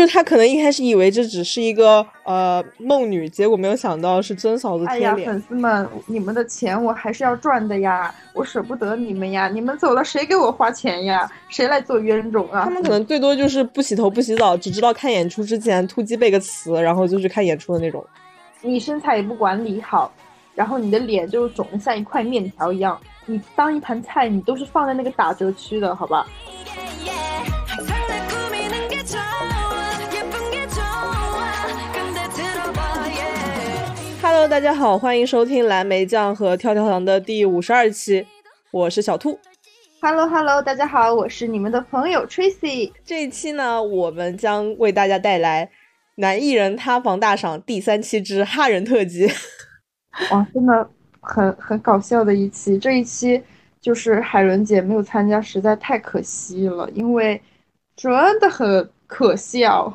就是他可能一开始以为这只是一个呃梦女，结果没有想到是真嫂子哎呀，贴脸。粉丝们，你们的钱我还是要赚的呀，我舍不得你们呀，你们走了谁给我花钱呀？谁来做冤种啊？他们可能最多就是不洗头不洗澡，只知道看演出之前突击背个词，然后就去看演出的那种。你身材也不管理好，然后你的脸就肿得像一块面条一样，你当一盘菜，你都是放在那个打折区的，好吧？Hello，大家好，欢迎收听蓝莓酱和跳跳糖的第五十二期，我是小兔。Hello Hello，大家好，我是你们的朋友 Tracy。这一期呢，我们将为大家带来男艺人塌房大赏第三期之哈人特辑。哇，真的很很搞笑的一期。这一期就是海伦姐没有参加，实在太可惜了，因为真的很可笑。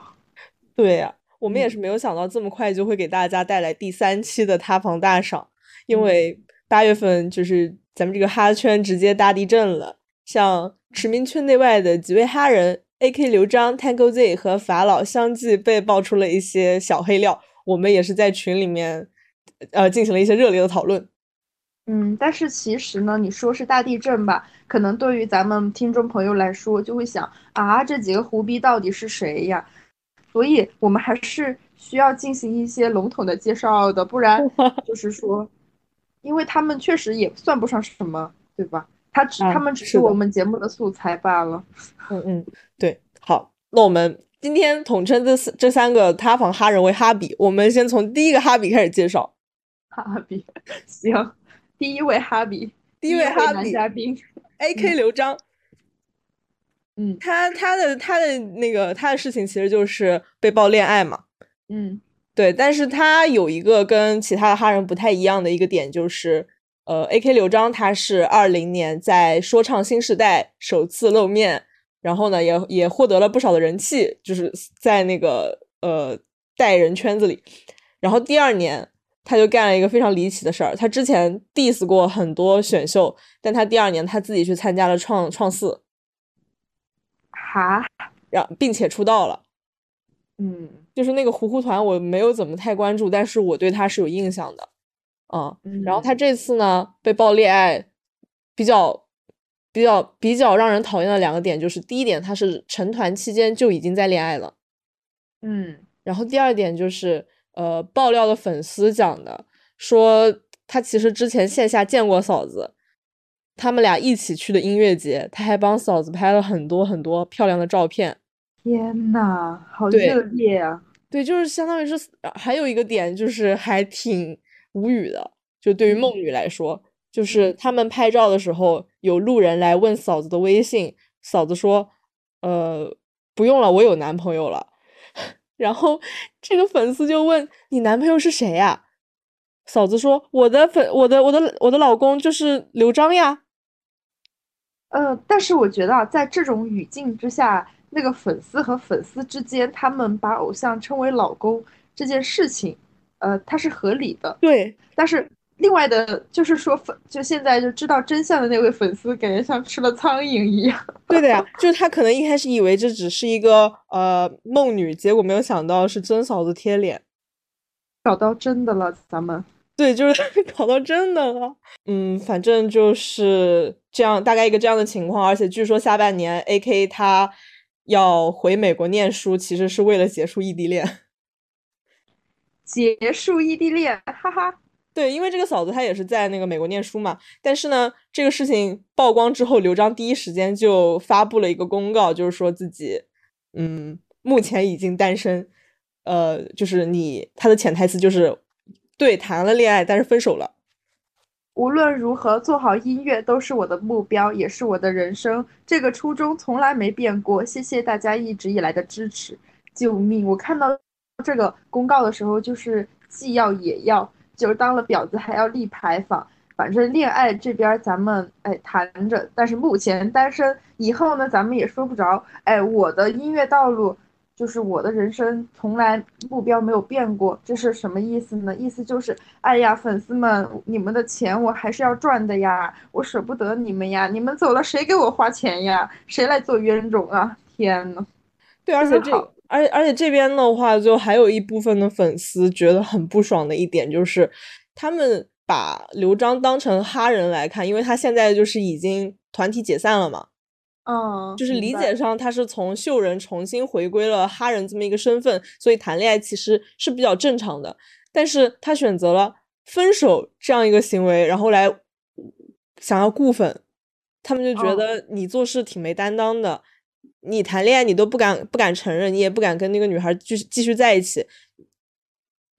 对呀、我们也嗯是没有想到这么快就会给大家带来第三期的塌房大赏，因嗯为八月份就是咱们这个哈圈直接大地震了，像驰名圈内外的几位哈人，A.K. 刘璋、Tango Z 和法老相继被爆出了一些小黑料，我们也是在群里面呃进行了一些热烈的讨论。嗯，但是其实呢，你说是大地震吧，可能对于咱们听众朋友来说，就会想啊，这几个胡逼到底是谁呀？所以我们还是需要进行一些笼统的介绍的，不然 就是说，因为他们确实也算不上什么，对吧？他只啊他们只是我们节目的素材罢了。嗯嗯，对，好，那我们今天统称这四这三个塌房哈人为哈比，我们先从第一个哈比开始介绍。哈比，行，第一位哈比，第一位哈比嘉宾，A.K. 刘璋，嗯他他的他的那个他的事情其实就是被爆恋爱嘛，嗯对，但是他有一个跟其他的哈人不太一样的一个点，就是呃，A.K. 刘璋他是二零年在说唱新时代首次露面，然后呢也也获得了不少的人气，就是在那个呃带人圈子里，然后第二年。他就干了一个非常离奇的事儿。他之前 diss 过很多选秀，但他第二年他自己去参加了创创四，哈，然并且出道了。嗯。就是那个糊糊团，我没有怎么太关注，但是我对他是有印象的，嗯、然后。他嗯这次呢被爆恋爱，比较比较比较让人讨厌的两个点就是，第一点他是成团期间就已经在恋爱了，嗯。然后第二点就是呃爆料的粉丝讲的，说他其实之前线下见过嫂子，他们俩一起去的音乐节，他还帮嫂子拍了很多很多漂亮的照片。天呐，好对热烈啊！对，就是相当于是，呃还有一个点就是还挺无语的，就对于梦女来说，就是他们拍照的时候，有路人来问嫂子的微信，嫂子说，呃，不用了，我有男朋友了。然后这个粉丝就问你男朋友是谁呀？嫂子说我的粉，我的我的我的老公就是刘璋呀。呃，但是我觉得啊，在这种语境之下，那个粉丝和粉丝之间，他们把偶像称为老公这件事情，呃，它是合理的。对，但是另外的，就是说粉，就现在就知道真相的那位粉丝，感觉像吃了苍蝇一样。对的呀，就是他可能一开始以为这只是一个呃梦女，结果没有想到是真嫂子贴脸。找到真的了，咱们。对，就是 搞到真的了。嗯，反正就是这样，大概一个这样的情况。而且据说下半年 A.K 他要回美国念书，其实是为了结束异地恋。结束异地恋，哈哈。对，因为这个嫂子她也是在那个美国念书嘛。但是呢，这个事情曝光之后，刘璋第一时间就发布了一个公告，就是说自己嗯目前已经单身。呃，就是你他的潜台词就是对谈了恋爱，但是分手了。无论如何，做好音乐都是我的目标，也是我的人生。这个初衷从来没变过。谢谢大家一直以来的支持。救命！我看到这个公告的时候，就是既要也要，就是当了婊子还要立牌坊。反正恋爱这边咱们哎谈着，但是目前单身，以后呢咱们也说不着。哎，我的音乐道路。就是我的人生从来目标没有变过，这是什么意思呢？意思就是，哎呀，粉丝们，你们的钱我还是要赚的呀，我舍不得你们呀，你们走了谁给我花钱呀？谁来做冤种啊？天呐，对，而且这而且而且这边的话，就还有一部分的粉丝觉得很不爽的一点就是，他们把刘璋当成哈人来看，因为他现在就是已经团体解散了嘛，嗯，就是理解上他是从秀人重新回归了哈人这么一个身份，所以谈恋爱其实是比较正常的。但是他选择了分手这样一个行为，然后来想要固粉，他们就觉哦得你做事挺没担当的。你谈恋爱你都不敢不敢承认，你也不敢跟那个女孩继续继续在一起，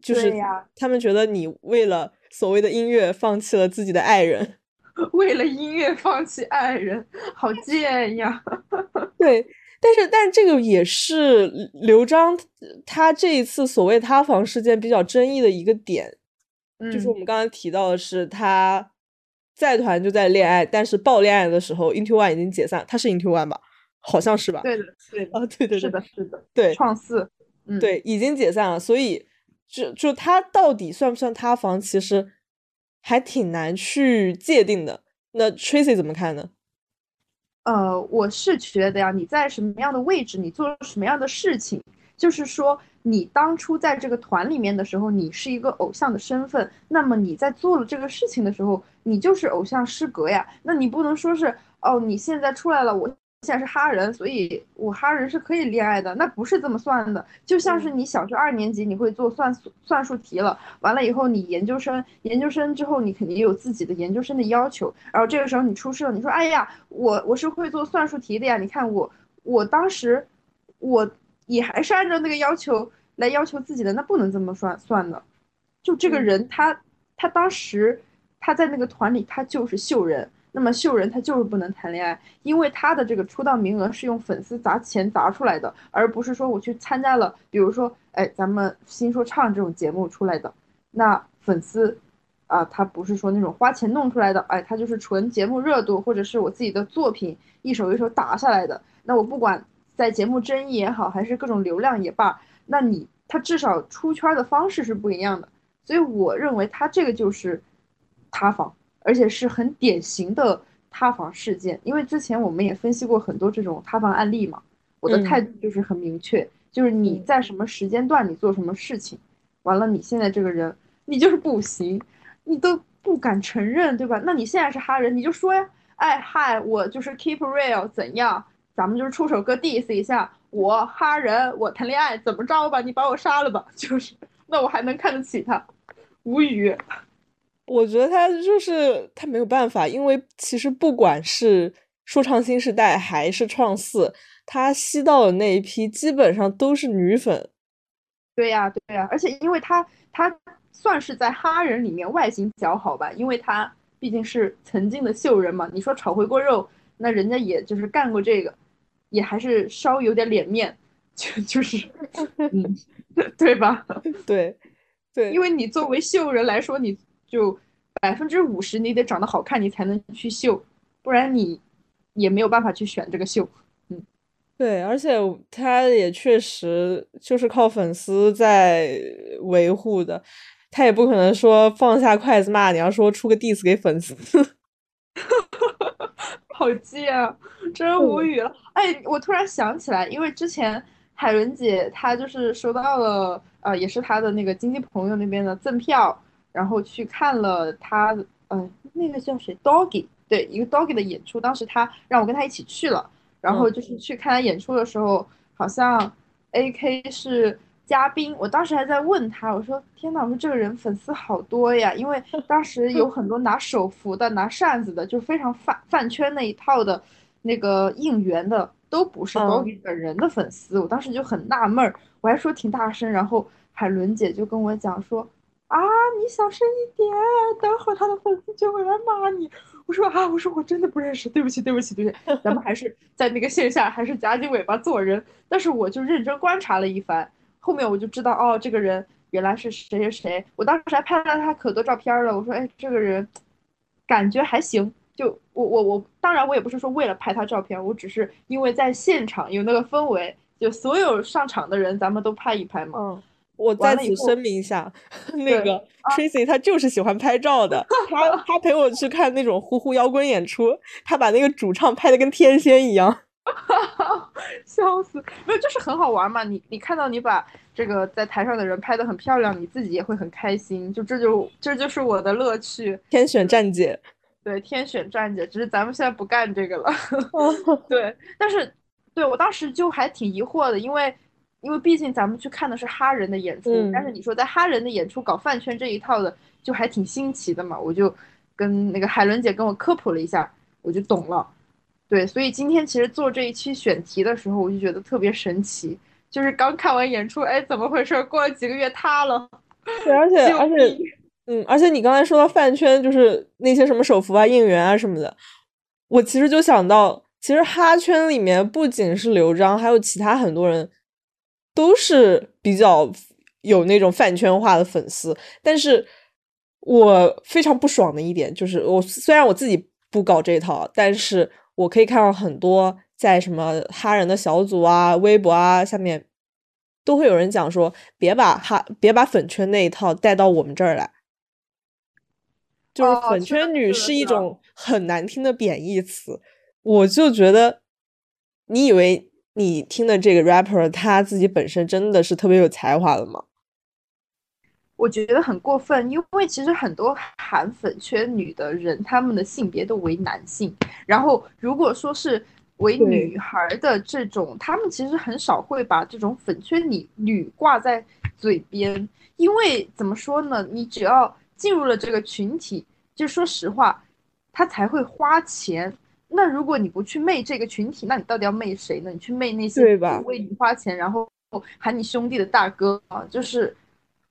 就是他们觉得你为了所谓的音乐放弃了自己的爱人。为了音乐放弃爱人，好贱呀！对，但是但是这个也是刘璋他这一次所谓塌房事件比较争议的一个点，就是我嗯们刚才提到的是他在团就在恋爱，但是爆恋爱的时候，Into One 已经解散，他是 Into One 吧？好像是吧？对的，对的，啊，对对对是的，是的，对创四，嗯，对，已经解散了，所以就就他到底算不算塌房，其实还挺难去界定的。那 Tracy 怎么看呢？呃，我是觉得呀，你在什么样的位置，你做什么样的事情，就是说，你当初在这个团里面的时候，你是一个偶像的身份，那么你在做了这个事情的时候，你就是偶像失格呀。那你不能说是哦，你现在出来了，我现在是哈人，所以我哈人是可以恋爱的，那不是这么算的。就像是你小学二年级你会做算数算术题了，完了以后你研究生，研究生之后你肯定有自己的研究生的要求，然后这个时候你出事了，你说哎呀，我我是会做算术题的呀，你看我我当时我也还是按照那个要求来要求自己的，那不能这么算算的。就这个嗯人他他当时他在那个团里他就是秀人，那么秀人他就是不能谈恋爱，因为他的这个出道名额是用粉丝砸钱砸出来的，而不是说我去参加了，比如说哎咱们新说唱这种节目出来的，那粉丝。啊，他不是说那种花钱弄出来的，哎，他就是纯节目热度，或者是我自己的作品一首一首打下来的。那我不管在节目争议也好，还是各种流量也罢，那你他至少出圈的方式是不一样的。所以我认为他这个就是塌房，而且是很典型的塌房事件。因为之前我们也分析过很多这种塌房案例嘛，我的嗯态度就是很明确，就是你嗯在什么时间段你做什么事情，完了你现在这个人你就是不行，你都不敢承认，对吧？那你现在是哈人，你就说呀，哎嗨，我就是 keep real，怎样？咱们就是出首歌 diss 一下，我哈人，我谈恋爱怎么着吧？你把我杀了吧，就是，那我还能看得起他，无语。我觉得他就是他没有办法，因为其实不管是说唱新时代还是创四，他吸到的那一批基本上都是女粉。对呀，对呀，而且因为他他算是在哈人里面外形较好吧，因为他毕竟是曾经的秀人嘛。你说炒回锅肉，那人家也就是干过这个，也还是稍有点脸面，就就是，嗯，对吧？对，对，因为你作为秀人来说，你就百分之五十你得长得好看，你才能去秀，不然你也没有办法去选这个秀。嗯对，而且他也确实就是靠粉丝在维护的，他也不可能说放下筷子骂你，要说出个 diss 给粉丝。好贱啊，真无语了。哎，我突然想起来，因为之前海伦姐她就是收到了，呃，也是她的那个经纪朋友那边的赠票，然后去看了他，呃，那个叫谁，Doggy，对，一个 Doggy 的演出。当时他让我跟他一起去了，然后就是去看他演出的时候，好像 AK 是嘉宾，我当时还在问他，我说天呐，我说这个人粉丝好多呀，因为当时有很多拿手扶的、拿扇子的，就非常饭饭圈那一套的那个应援的，都不是嗯 Doggy 本人的粉丝，我当时就很纳闷儿，我还说挺大声，然后海伦姐就跟我讲说。啊，你小声一点，等会儿他的粉丝就会来骂你。我说啊，我说我真的不认识，对不起，对不起，对不起，咱们还是在那个线下还是夹紧尾巴做人。但是我就认真观察了一番，后面我就知道哦，这个人原来是谁谁谁。我当时还拍了他可多照片了，我说哎，这个人感觉还行。就我我我，当然我也不是说为了拍他照片，我只是因为在现场有那个氛围，就所有上场的人咱们都拍一拍嘛。嗯，我在此声明一下，那个 Tracy 他就是喜欢拍照的，他他陪我去看那种呼呼摇滚演出，他把那个主唱拍的跟天仙一样。笑死！没有，就是很好玩嘛。你你看到你把这个在台上的人拍的很漂亮，你自己也会很开心。就这就这就是我的乐趣。天选站姐，对，天选站姐，只是咱们现在不干这个了。对，但是对我当时就还挺疑惑的，因为因为毕竟咱们去看的是哈人的演出，嗯但是你说在哈人的演出搞饭圈这一套的，就还挺新奇的嘛。我就跟那个海伦姐跟我科普了一下，我就懂了。对，所以今天其实做这一期选题的时候，我就觉得特别神奇，就是刚看完演出，哎，怎么回事？过了几个月塌了，对，而且而且嗯，而且你刚才说到饭圈，就是那些什么手幅啊、应援啊什么的，我其实就想到，其实哈圈里面不仅是刘璋，还有其他很多人都是比较有那种饭圈化的粉丝。但是我非常不爽的一点就是，我虽然我自己不搞这一套，但是我可以看到很多在什么哈人的小组啊、微博啊下面。都会有人讲说，别把哈别把粉圈那一套带到我们这儿来，就是哦粉圈女是一种很难听的贬义词。我就觉得，你以为你听的这个 rapper 他自己本身真的是特别有才华的吗？我觉得很过分，因为其实很多韩粉圈女的人，他们的性别都为男性，然后如果说是为女孩儿的这种，他们其实很少会把这种粉圈女女挂在嘴边，因为怎么说呢，你只要进入了这个群体，就说实话，他才会花钱。那如果你不去媚这个群体，那你到底要媚谁呢？你去媚那些对吧为你花钱，然后喊你兄弟的大哥啊，就是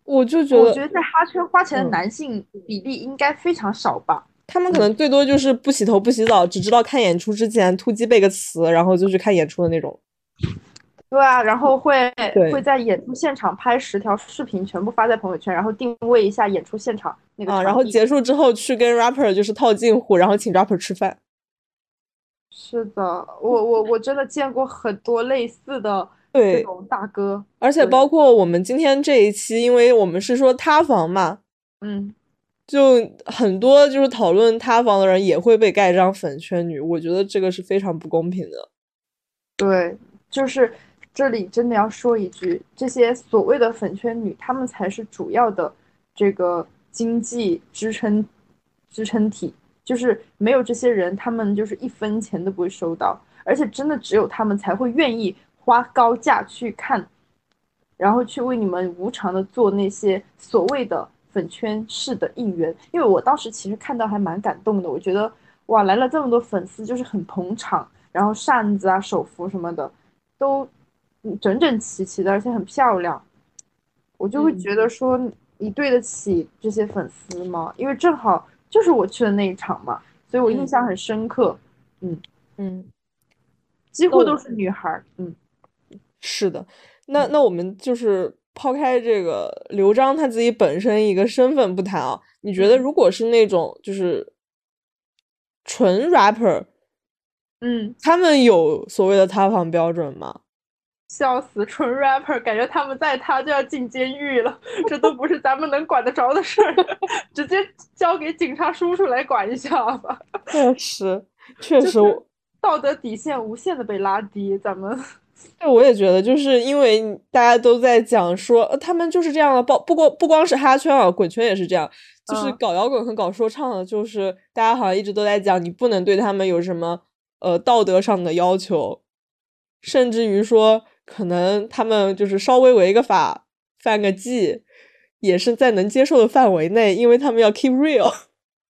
我就觉得我觉得在哈圈花钱的嗯男性比例应该非常少吧？他们可能最多就是不洗头不洗澡，只知道看演出之前突击背个词，然后就去看演出的那种。对啊，然后会会在演出现场拍十条视频，全部发在朋友圈，然后定位一下演出现场那个啊，然后结束之后去跟 rapper 就是套近乎，然后请 rapper 吃饭。是的，我我我真的见过很多类似的这对，种大哥，而且包括我们今天这一期，因为我们是说塌房嘛，嗯，就很多就是讨论塌房的人也会被盖章粉圈女，我觉得这个是非常不公平的。对，就是这里真的要说一句，这些所谓的粉圈女，她们才是主要的这个经济支撑支撑体，就是没有这些人，他们就是一分钱都不会收到，而且真的只有他们才会愿意花高价去看，然后去为你们无偿的做那些所谓的粉圈式的应援。因为我当时其实看到还蛮感动的，我觉得哇，来了这么多粉丝，就是很捧场。然后扇子啊、手幅什么的，都嗯整整齐齐的，而且很漂亮。我就会嗯觉得说，你对得起这些粉丝吗？因为正好就是我去的那一场嘛，所以我印嗯象很深刻。嗯嗯，几乎哦都是女孩儿。嗯，是的。那那我们就是抛开这个刘璋他自己本身一个身份不谈啊，你觉得嗯如果是那种就是纯 rapper，嗯，他们有所谓的塌房标准吗？笑死，纯 rapper，感觉他们在他就要进监狱了，这都不是咱们能管得着的事儿，直接交给警察叔叔来管一下吧。确实，确就是实，道德底线无限的被拉低，咱们。对，我也觉得，就是因为大家都在讲说，呃他们就是这样的，不不光不光是哈圈啊，滚圈也是这样，就是嗯搞摇滚和搞说唱的，就是大家好像一直都在讲，你不能对他们有什么呃道德上的要求，甚至于说，可能他们就是稍微违个法、犯个忌，也是在能接受的范围内，因为他们要 keep real。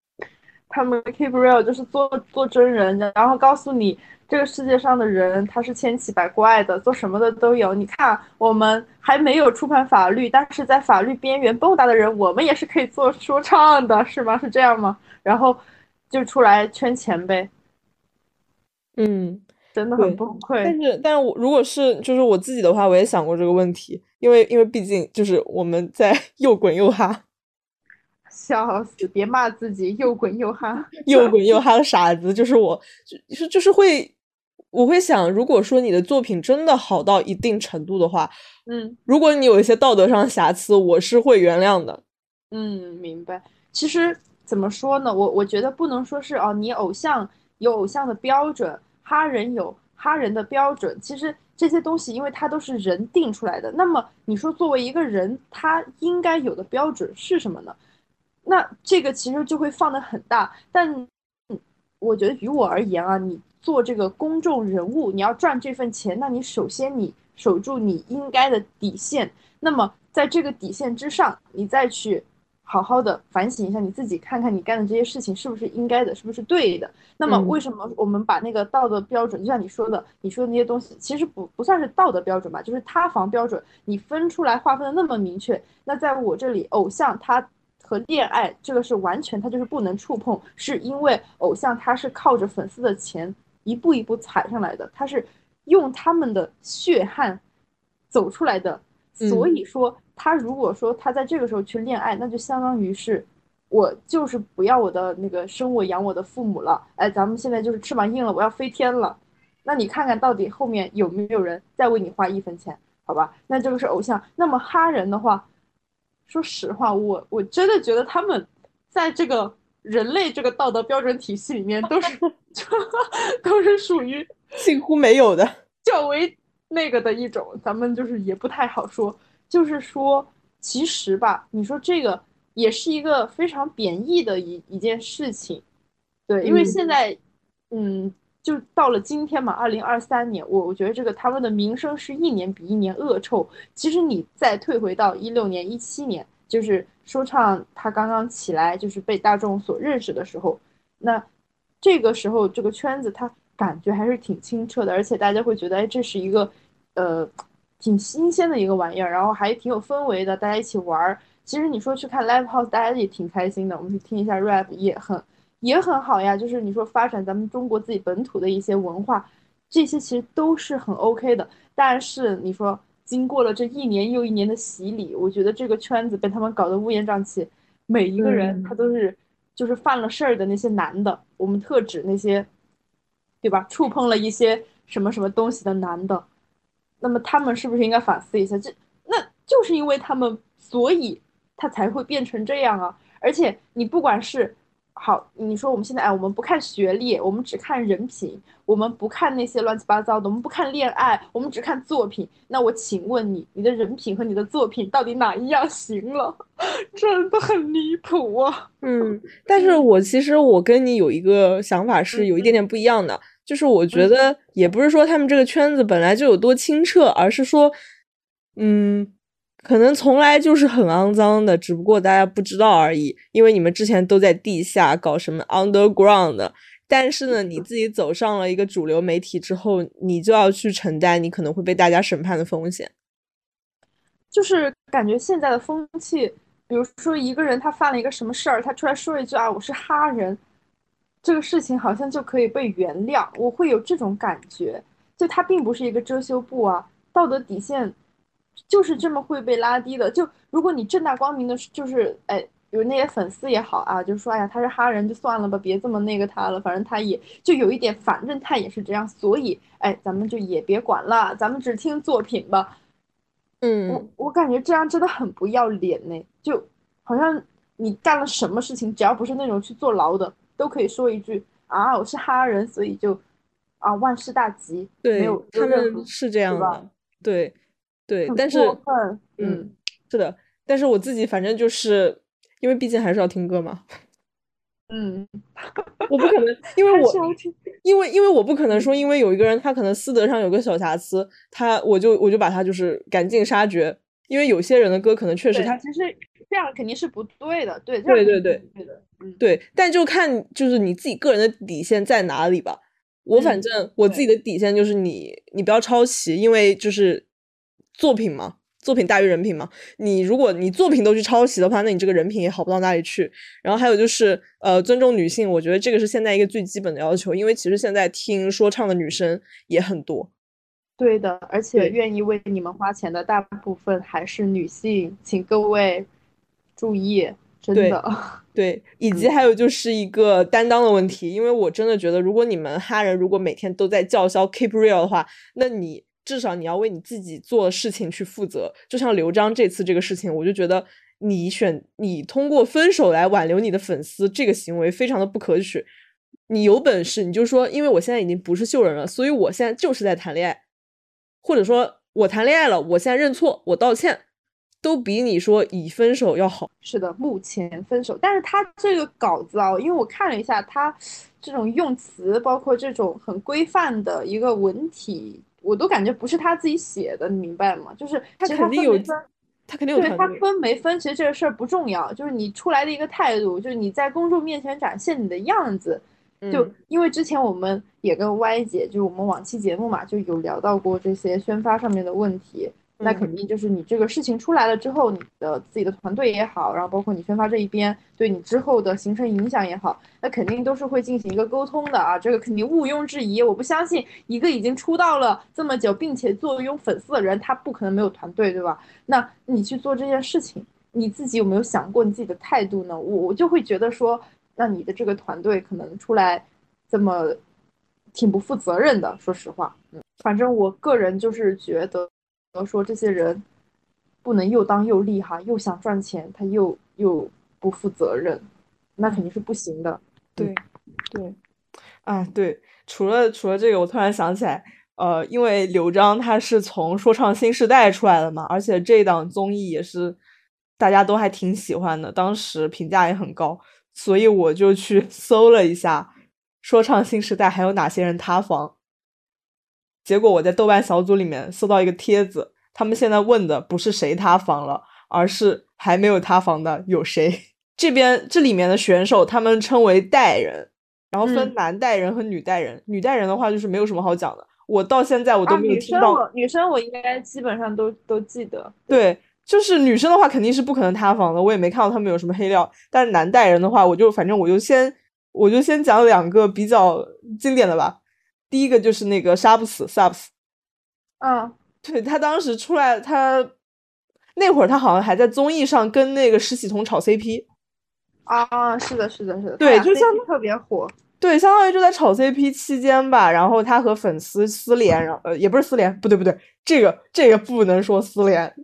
他们 keep real 就是做做真人，然后告诉你这个世界上的人他是千奇百怪的，做什么的都有。你看，我们还没有触犯法律，但是在法律边缘蹦跶的人，我们也是可以做说唱的，是吗？是这样吗？然后就出来圈钱呗，嗯。真的很崩溃但。是，但是我如果是就是我自己的话，我也想过这个问题，因为因为毕竟就是我们在 又滚又哈，笑死！别骂自己，又滚又哈。又滚又哈的傻子，就是我，就是就是会，我会想，如果说你的作品真的好到一定程度的话，嗯如果你有一些道德上的瑕疵，我是会原谅的。嗯，明白。其实怎么说呢，我我觉得不能说是哦，你偶像有偶像的标准，哈人有哈人的标准，其实这些东西因为它都是人定出来的。那么你说作为一个人，他应该有的标准是什么呢？那这个其实就会放得很大。但我觉得于我而言啊，你做这个公众人物，你要赚这份钱，那你首先你守住你应该的底线。那么在这个底线之上，你再去好好的反省一下你自己，看看你干的这些事情是不是应该的，是不是对的。那么嗯为什么我们把那个道德标准，就像你说的，你说的那些东西，其实不不算是道德标准吧，就是塌房标准，你分出来划分的那么明确。那在我这里，偶像他和恋爱这个是完全他就是不能触碰，是因为偶像他是靠着粉丝的钱一步一步踩上来的，他是用他们的血汗走出来的。所嗯以说，他如果说他在这个时候去恋爱，那就相当于是我就是不要我的那个生我养我的父母了，哎，咱们现在就是翅膀硬了，我要飞天了。那你看看到底后面有没有人再为你花一分钱？好吧，那这个是偶像。那么哈人的话，说实话，我我真的觉得他们在这个人类这个道德标准体系里面都是 都是属于近乎没有的。较为那个的一种，咱们就是也不太好说。就是说，其实吧，你说这个也是一个非常贬义的一一件事情，对，因为嗯现在，嗯，就到了今天嘛，二零二三年，我我觉得这个他们的名声是一年比一年恶臭。其实你再退回到一六年、一七年，就是说唱它刚刚起来，就是被大众所认识的时候，那这个时候这个圈子它感觉还是挺清澈的，而且大家会觉得，哎，这是一个呃挺新鲜的一个玩意儿，然后还挺有氛围的，大家一起玩儿。其实你说去看 live house，大家也挺开心的，我们去听一下 rap 也很也很好呀。就是你说发展咱们中国自己本土的一些文化，这些其实都是很 OK 的。但是你说经过了这一年又一年的洗礼，我觉得这个圈子被他们搞得乌烟瘴气，每一个人嗯他都是就是犯了事儿的那些男的，我们特指那些，对吧？触碰了一些什么什么东西的男的，那么他们是不是应该反思一下？这那就是因为他们，所以他才会变成这样啊！而且你不管是好，你说我们现在哎，我们不看学历，我们只看人品，我们不看那些乱七八糟的，我们不看恋爱，我们只看作品。那我请问你，你的人品和你的作品到底哪一样行了？真的很离谱啊！嗯，但是我其实我跟你有一个想法是有一点点不一样的，就是我觉嗯得也不是说他们这个圈子本来就有多清澈，而是说，嗯，可能从来就是很肮脏的，只不过大家不知道而已。因为你们之前都在地下搞什么 underground 的，但是呢，你自己走上了一个主流媒体之后，你就要去承担你可能会被大家审判的风险。就是感觉现在的风气，比如说一个人他犯了一个什么事儿，他出来说一句啊，我是哈人，这个事情好像就可以被原谅，我会有这种感觉。就他并不是一个遮羞布啊，道德底线就是这么会被拉低的。就如果你正大光明的，就是哎，有那些粉丝也好啊，就说哎呀他是哈人就算了吧，别这么那个他了，反正他也就有一点，反正他也是这样，所以哎，咱们就也别管了，咱们只听作品吧。嗯我我感觉这样真的很不要脸呢，就好像你干了什么事情，只要不是那种去坐牢的，都可以说一句啊，我是哈人，所以就啊万事大吉，没对有他有任何们是这样的，对对，但是，嗯嗯，是的，但是我自己反正就是因为毕竟还是要听歌嘛，嗯，我不可能，因为我因为因为我不可能说，因为有一个人他可能私德上有个小瑕疵，他我就我就把他就是赶尽杀绝，因为有些人的歌可能确实他其实这样肯定是不对的，对，对对对对的，嗯，对，但就看就是你自己个人的底线在哪里吧。我反嗯正我自己的底线就是你你不要抄袭，因为就是作品嘛，作品大于人品嘛。你如果你作品都去抄袭的话，那你这个人品也好不到哪里去。然后还有就是呃，尊重女性，我觉得这个是现在一个最基本的要求，因为其实现在听说唱的女生也很多。对的，而且愿意为你们花钱的大部分还是女性，请各位注意，真的。对，以及还有就是一个担当的问题，因为我真的觉得，如果你们哈人如果每天都在叫嚣 keep real 的话，那你至少你要为你自己做的事情去负责。就像刘璋这次这个事情，我就觉得你选你通过分手来挽留你的粉丝，这个行为非常的不可取。你有本事你就说，因为我现在已经不是秀人了，所以我现在就是在谈恋爱，或者说我谈恋爱了，我现在认错，我道歉，都比你说已分手要好。是的，目前分手，但是他这个稿子啊，因为我看了一下，他这种用词，包括这种很规范的一个文体，我都感觉不是他自己写的，你明白吗？就是他肯定有分他肯定有对他。分没分，其实这个事儿不重要，就是你出来的一个态度，就是你在公众面前展现你的样子。就嗯因为之前我们也跟 Y 姐，就是我们往期节目嘛，就有聊到过这些宣发上面的问题。那嗯肯定就是你这个事情出来了之后，你的自己的团队也好，然后包括你宣发这一边对你之后的形成影响也好，那肯定都是会进行一个沟通的啊，这个肯定毋庸置疑。我不相信一个已经出道了这么久，并且坐拥粉丝的人，他不可能没有团队，对吧？那你去做这件事情，你自己有没有想过你自己的态度呢？我我就会觉得说，那你的这个团队可能出来这么挺不负责任的，说实话，嗯，反正我个人就是觉得说这些人不能又当又立哈，又想赚钱，他又又不负责任，那肯定是不行的。对，对，啊，对，除了除了这个，我突然想起来，呃，因为刘璋他是从说唱新时代出来的嘛，而且这档综艺也是大家都还挺喜欢的，当时评价也很高，所以我就去 搜了一下说唱新时代还有哪些人塌房。结果我在豆瓣小组里面搜到一个帖子，他们现在问的不是谁塌房了，而是还没有塌房的有谁。这边这里面的选手他们称为代人，然后分嗯男代人和女代人。女代人的话就是没有什么好讲的，我到现在我都没有听到。我女生我应该基本上都都记得。对，就是女生的话肯定是不可能塌房的，我也没看到他们有什么黑料。但是男代人的话，我就反正我就先我就先讲两个比较经典的吧。第一个就是那个杀不死 Subs，嗯，对他当时出来，他那会儿他好像还在综艺上跟那个石喜彤炒 CP，啊，是的，是的，是的，对就像 CP 特别火。对，相当于就在炒 CP 期间吧，然后他和粉丝私联，然后呃也不是私联，不对不对，这个这个不能说私联，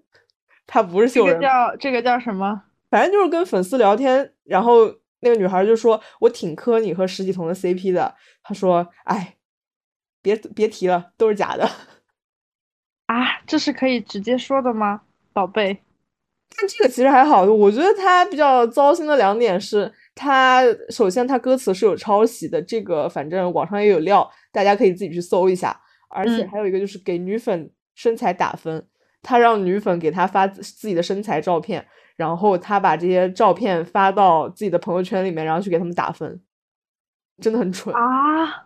他不是这个秀人，叫这个叫什么？反正就是跟粉丝聊天，然后那个女孩就说：“我挺磕你和石启彤的 CP 的。”她说：“哎，别别提了，都是假的。”啊，这是可以直接说的吗，宝贝？但这个其实还好，我觉得他比较糟心的两点是，他首先他歌词是有抄袭的，这个反正网上也有料，大家可以自己去搜一下。而且嗯还有一个就是给女粉身材打分，他让女粉给他发自自己的身材照片，然后他把这些照片发到自己的朋友圈里面，然后去给他们打分，真的很蠢。啊，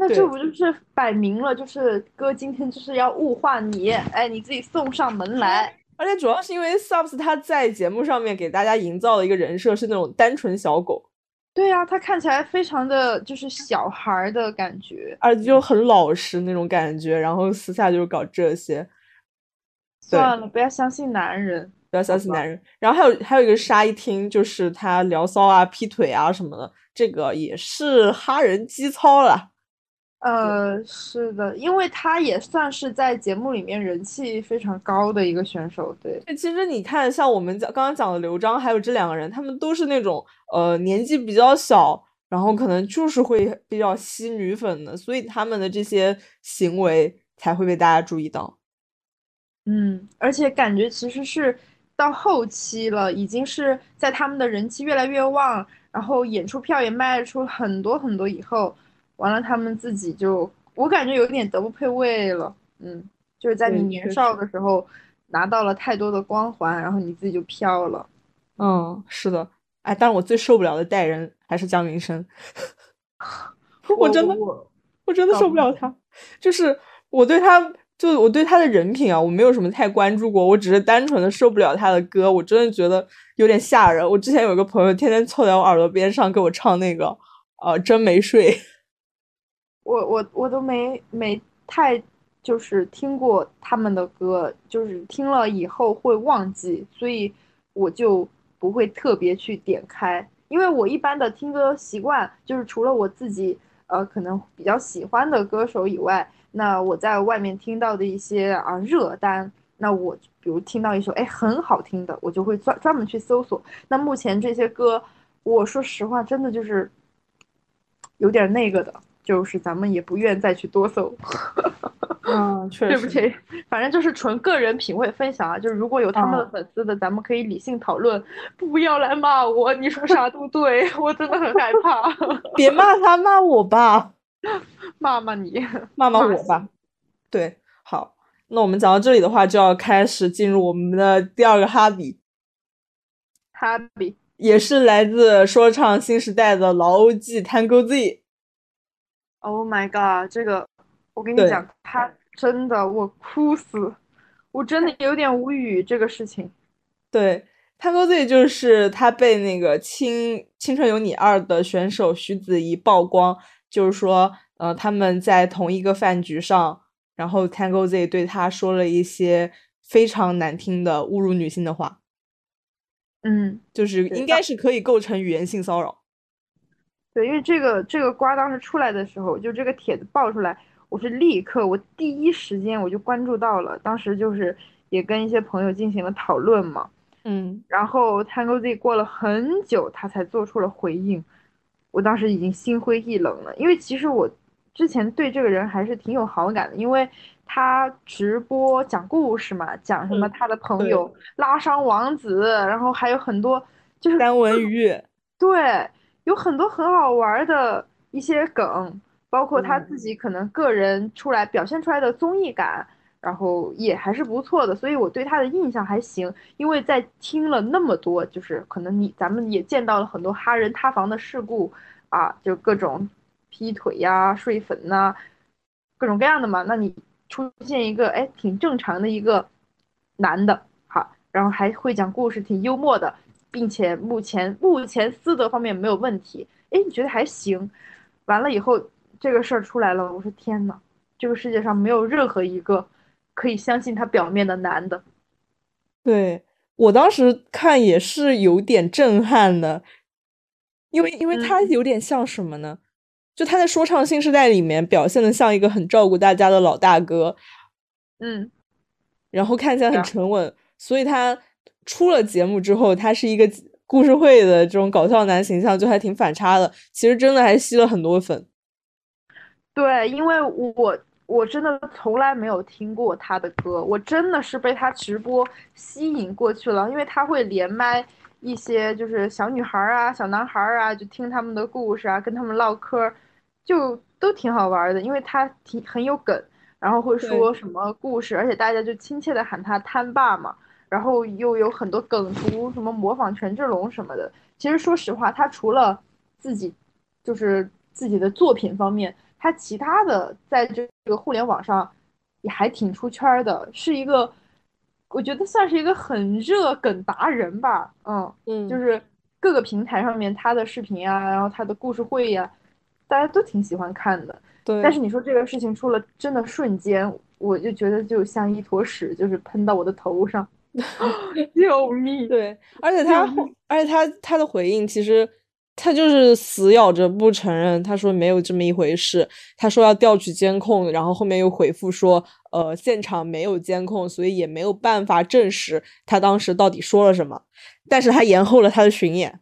那这不就是摆明了，就是哥今天就是要物化你，哎，你自己送上门来。而且主要是因为 Subs 他在节目上面给大家营造的一个人设是那种单纯小狗，对呀、他看起来非常的就是小孩儿的感觉。而且就很老实那种感觉，然后私下就是搞这些，算了，不要相信男人。不要相信男人。然后还有还有一个沙一听，就是他聊骚啊、劈腿啊什么的，这个也是哈人基操了。呃，是的，因为他也算是在节目里面人气非常高的一个选手，对。其实你看，像我们讲刚刚讲的刘璋，还有这两个人，他们都是那种呃年纪比较小，然后可能就是会比较吸女粉的，所以他们的这些行为才会被大家注意到。嗯，而且感觉其实是到后期了，已经是在他们的人气越来越旺，然后演出票也卖出很多很多以后，完了他们自己就，我感觉有点德不配位了。嗯，就是在你年少的时候拿到了太多的光环，然后你自己就飘了。嗯，是的，哎，但是我最受不了的代人还是姜云升，我真的我我真的受不了他，就是我对他，就我对他的人品啊，我没有什么太关注过，我只是单纯的受不了他的歌，我真的觉得有点吓人。我之前有一个朋友天天凑在我耳朵边上给我唱那个，呃，真没睡，我我我都没没太就是听过他们的歌，就是听了以后会忘记，所以我就不会特别去点开，因为我一般的听歌习惯就是除了我自己呃可能比较喜欢的歌手以外，那我在外面听到的一些啊热单，那我比如听到一首哎很好听的，我就会专专门去搜索。那目前这些歌，我说实话真的就是有点那个的，就是咱们也不愿再去多搜。嗯，确对不起，反正就是纯个人品味分享啊。就是如果有他们的嗯粉丝的，咱们可以理性讨论，不要来骂我，你说啥都对，我真的很害怕。别骂他，骂我吧，骂骂你，骂骂我吧。对，好，那我们讲到这里的话，就要开始进入我们的第二个哈比，哈比，也是来自说唱新时代的老欧 G Tango Z。Oh my god，这个我跟你讲，他真的我哭死，我真的有点无语这个事情。对，Tango Z 就是他被那个《青青春有你二》的选手徐子怡曝光，就是说，呃，他们在同一个饭局上，然后 Tango Z 对他说了一些非常难听的侮辱女性的话，嗯，就是应该是可以构成语言性骚扰。对，因为这个这个瓜当时出来的时候，就这个帖子爆出来，我是立刻，我第一时间我就关注到了，当时就是也跟一些朋友进行了讨论嘛。嗯，然后 Tango Z 过了很久，他才做出了回应。我当时已经心灰意冷了，因为其实我之前对这个人还是挺有好感的，因为他直播讲故事嘛，讲什么嗯他的朋对友拉伤王子，然后还有很多就是单文鱼，对，有很多很好玩儿的一些梗，包括他自嗯己可能个人出来表现出来的综艺感，然后也还是不错的，所以我对他的印象还行。因为在听了那么多，就是可能你咱们也见到了很多哈人塌房的事故啊，就各种劈腿呀、睡粉呐、各种各样的嘛。那你出现一个哎挺正常的一个男的，好，然后还会讲故事，挺幽默的，并且目前目前私德方面没有问题，哎，你觉得还行？完了以后这个事儿出来了，我说天呐，这个世界上没有任何一个可以相信他表面的男的。对，我当时看也是有点震撼的，因为因为他嗯有点像什么呢？就他在说唱新时代里面表现的像一个很照顾大家的老大哥，嗯，然后看起来很啊沉稳，所以他出了节目之后，他是一个故事会的这种搞笑男形象，就还挺反差的。其实真的还吸了很多粉。对，因为我我真的从来没有听过他的歌，我真的是被他直播吸引过去了，因为他会连麦一些就是小女孩儿啊、小男孩儿啊，就听他们的故事啊，跟他们唠嗑儿，就都挺好玩儿的，因为他挺很有梗，然后会说什么故事，而且大家就亲切的喊他摊爸嘛，然后又有很多梗图，什么模仿权志龙什么的。其实说实话，他除了自己就是自己的作品方面，他其他的在这个互联网上也还挺出圈儿的，是一个我觉得算是一个很热梗达人吧，嗯，嗯就是各个平台上面他的视频啊，然后他的故事会呀、大家都挺喜欢看的。对，但是你说这个事情出了，真的瞬间我就觉得就像一坨屎，就是喷到我的头上，救命！对，而且他后，而且他他的回应其实他就是死咬着不承认，他说没有这么一回事，他说要调取监控，然后后面又回复说，呃，现场没有监控，所以也没有办法证实他当时到底说了什么，但是他延后了他的巡演。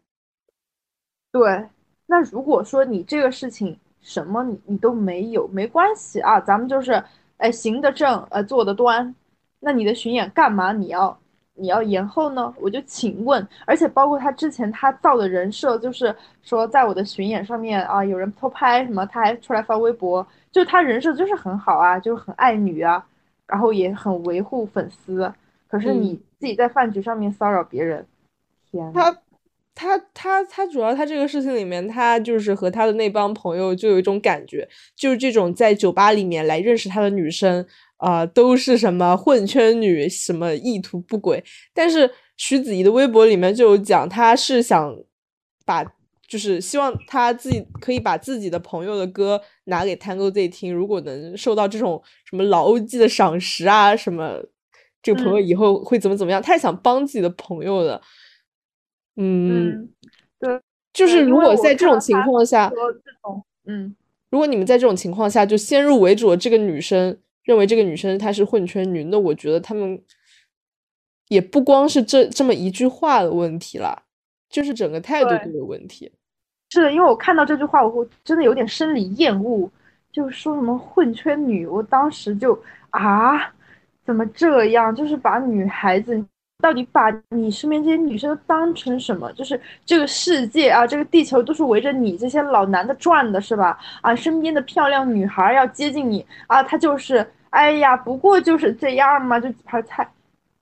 对，那如果说你这个事情什么你你都没有，没关系啊，咱们就是哎行得正，呃坐得端，那你的巡演干嘛你要你要延后呢？我就请问，而且包括他之前他造的人设，就是说在我的巡演上面啊有人偷拍什么，他还出来发微博，就是他人设就是很好啊，就是很爱女啊，然后也很维护粉丝，可是你嗯。自己在饭局上面骚扰别人，天，他他他他主要他这个事情里面，他就是和他的那帮朋友就有一种感觉，就是这种在酒吧里面来认识他的女生，啊、都是什么混圈女，什么意图不轨。但是徐子怡的微博里面就有讲，她是想把，就是希望她自己可以把自己的朋友的歌拿给 Tango Z 听，如果能受到这种什么老 OG 的赏识啊，什么这个朋友嗯以后会怎么怎么样，他是想帮自己的朋友的。嗯，嗯，对，就是如果在这种情况下，嗯，如果你们在这种情况下就先入为主的这个女生认为这个女生她是混圈女，那我觉得他们也不光是这这么一句话的问题啦，就是整个态度对都有问题。是的，因为我看到这句话，我会真的有点生理厌恶，就是说什么混圈女，我当时就啊，怎么这样？就是把女孩子到底把你身边这些女生都当成什么？就是这个世界啊，这个地球都是围着你这些老男的转的，是吧？啊，身边的漂亮女孩要接近你啊，她就是，哎呀，不过就是这样嘛，就几盘菜，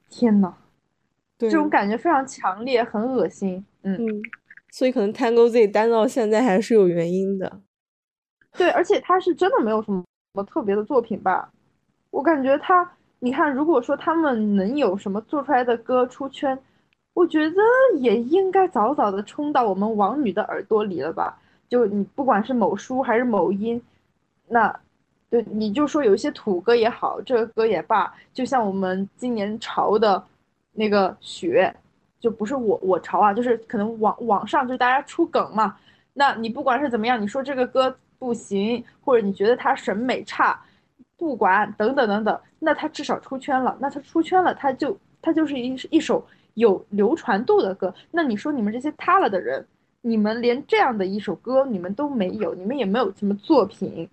天呐，对这种感觉非常强烈，很恶心，嗯。嗯，所以可能 Tango Z 单到现在还是有原因的。对，而且他是真的没有什么什么特别的作品吧？我感觉他，你看，如果说他们能有什么做出来的歌出圈，我觉得也应该早早的冲到我们王女的耳朵里了吧？就你不管是某书还是某音，那你就说有一些土歌也好，这个歌也罢，就像我们今年潮的那个雪，就不是我我潮啊，就是可能网网上就大家出梗嘛。那你不管是怎么样，你说这个歌不行，或者你觉得它审美差，不管等等等等，那它至少出圈了。那它出圈了，它就它就是一一首有流传度的歌。那你说你们这些塌了的人，你们连这样的一首歌你们都没有，你们也没有什么作品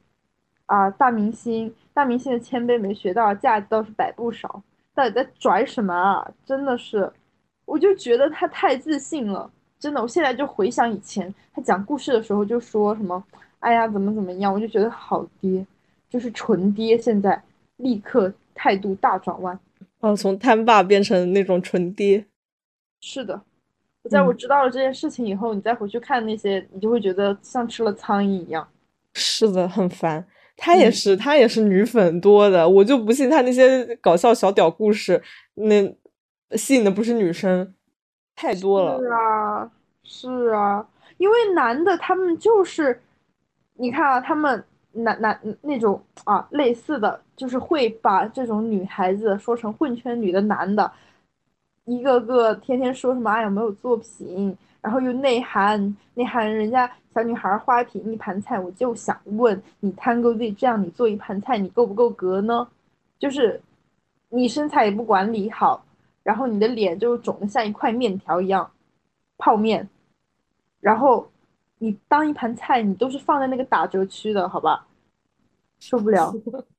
啊，大明星大明星的谦卑没学到，架子倒是摆不少，到底在拽什么啊？真的是，我就觉得他太自信了。真的，我现在就回想以前他讲故事的时候就说什么，哎呀怎么怎么样，我就觉得好爹，就是纯爹。现在立刻态度大转弯。哦，从摊爸变成那种纯爹。是的，我在我嗯知道了这件事情以后，你再回去看那些，你就会觉得像吃了苍蝇一样。是的，很烦。她也嗯是，她也是女粉多的，我就不信她那些搞笑小屌故事，那吸引的不是女生，太多了。是啊，是啊，因为男的他们就是，你看啊，他们男男那种啊类似的，就是会把这种女孩子说成混圈女的男的，一个个天天说什么哎呀没有作品，然后又内涵内涵人家小女孩花瓶一盘菜，我就想问你 Tango Z 这样你做一盘菜你够不够格呢？就是你身材也不管理好。然后你的脸就肿得像一块面条一样，泡面，然后你当一盘菜，你都是放在那个打折区的，好吧？受不了，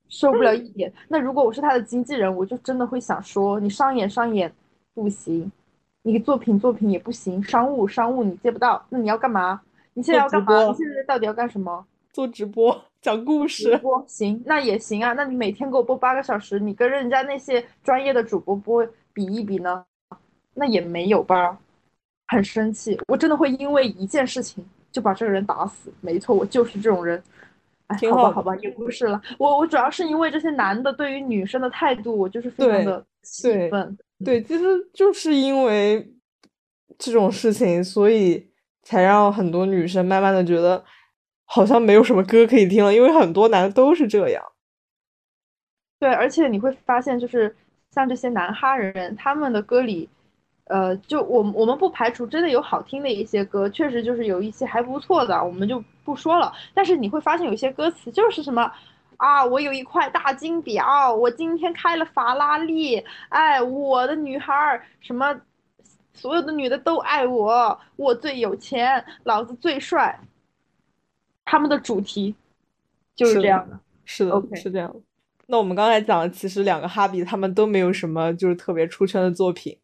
受不了一点。那如果我是他的经纪人，我就真的会想说，你商演商演不行，你作品作品也不行，商务商务你接不到，那你要干嘛？你现在要干嘛？你现在到底要干什么？做直播讲故直事，播行，那也行啊。那你每天给我播八个小时，你跟人家那些专业的主播播比一比呢？那也没有吧。很生气，我真的会因为一件事情就把这个人打死。没错，我就是这种人。哎，挺好吧，好吧，也不是了。我我主要是因为这些男的对于女生的态度，我就是非常的气对愤。对，其实就是因为这种事情，所以才让很多女生慢慢的觉得好像没有什么歌可以听了，因为很多男的都是这样。对，而且你会发现，就是像这些男哈人，他们的歌里，呃，就我我们不排除真的有好听的一些歌，确实就是有一些还不错的，我们就不说了。但是你会发现，有些歌词就是什么啊，我有一块大金表，我今天开了法拉利，哎，我的女孩儿什么，所有的女的都爱我，我最有钱，老子最帅。他们的主题就是这样的。是的 OK 是这样的。那我们刚才讲的，其实两个哈比他们都没有什么就是特别出圈的作品。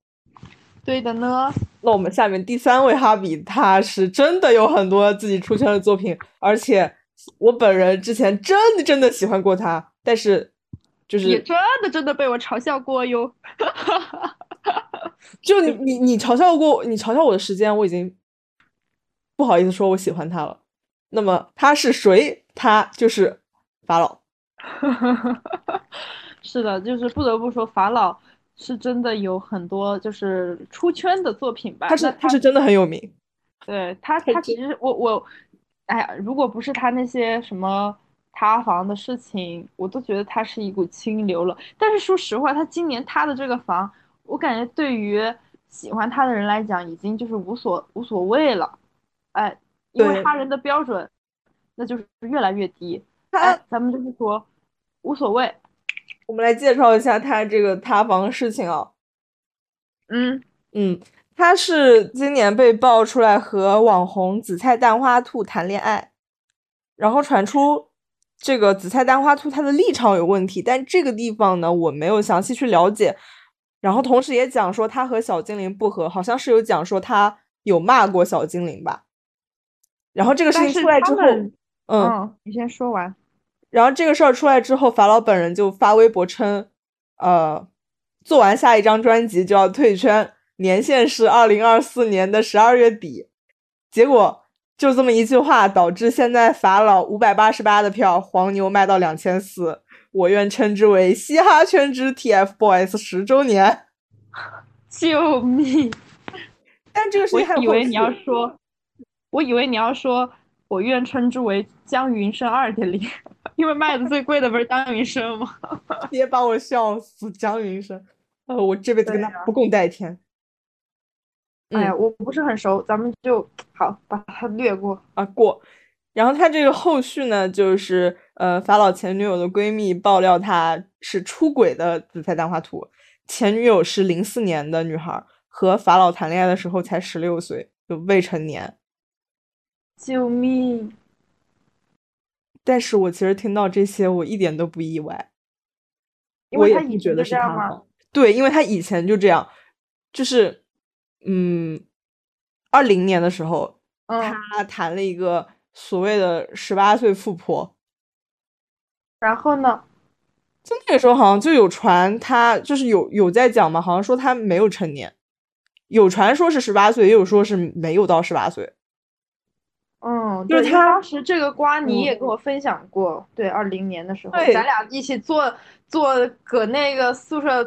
对的呢。那我们下面第三位哈比，他是真的有很多自己出圈的作品，而且我本人之前真的真的喜欢过他，但是就是你真的真的被我嘲笑过哟。就你你你嘲笑过你嘲笑我的时间，我已经不好意思说我喜欢他了。那么他是谁？他就是法老。是的，就是不得不说，法老是真的有很多就是出圈的作品吧。他是那他是真的很有名。对他，他他其实我我，哎呀，如果不是他那些什么塌房的事情，我都觉得他是一股清流了。但是说实话，他今年塌的这个房，我感觉对于喜欢他的人来讲，已经就是无所无所谓了。哎，因为他人的标准，那就是越来越低。他哎，咱们就是说无所谓。我们来介绍一下他这个塌房的事情啊。嗯嗯，他是今年被爆出来和网红紫菜蛋花兔谈恋爱，然后传出这个紫菜蛋花兔他的立场有问题，但这个地方呢我没有详细去了解。然后同时也讲说他和小精灵不和，好像是有讲说他有骂过小精灵吧。然后这个事情出来之后，嗯，嗯，你先说完。然后这个事儿出来之后，法老本人就发微博称，呃，做完下一张专辑就要退圈，年限是二零二四年的十二月底。结果就这么一句话，导致现在法老五百八十八的票，黄牛卖到两千四。我愿称之为嘻哈圈之 TFBOYS 十周年。救命！但这个事情还有后以为你要说，我以为你要说，我愿称之为江云生二点零，因为卖的最贵的不是江云生吗？别把我笑死，江云生，呃，我这辈子跟他不共戴天。哎呀，嗯我不是很熟，咱们就好把它略过。啊过。然后他这个后续呢，就是呃，法老前女友的闺蜜爆料他是出轨的紫菜蛋花图，前女友是零四年的女孩儿，和法老谈恋爱的时候才十六岁，就未成年。救命！但是我其实听到这些，我一点都不意外，因我为他以前也不觉得就是这样吗？对，因为他以前就这样，就是嗯，二零年的时候，嗯，他谈了一个所谓的十八岁富婆，然后呢？就那个时候好像就有传他就是有有在讲嘛，好像说他没有成年，有传说是十八岁，也有说是没有到十八岁。嗯，就是他当时这个瓜你也嗯跟我分享过，对，二零年的时候，对咱俩一起坐坐搁那个宿舍，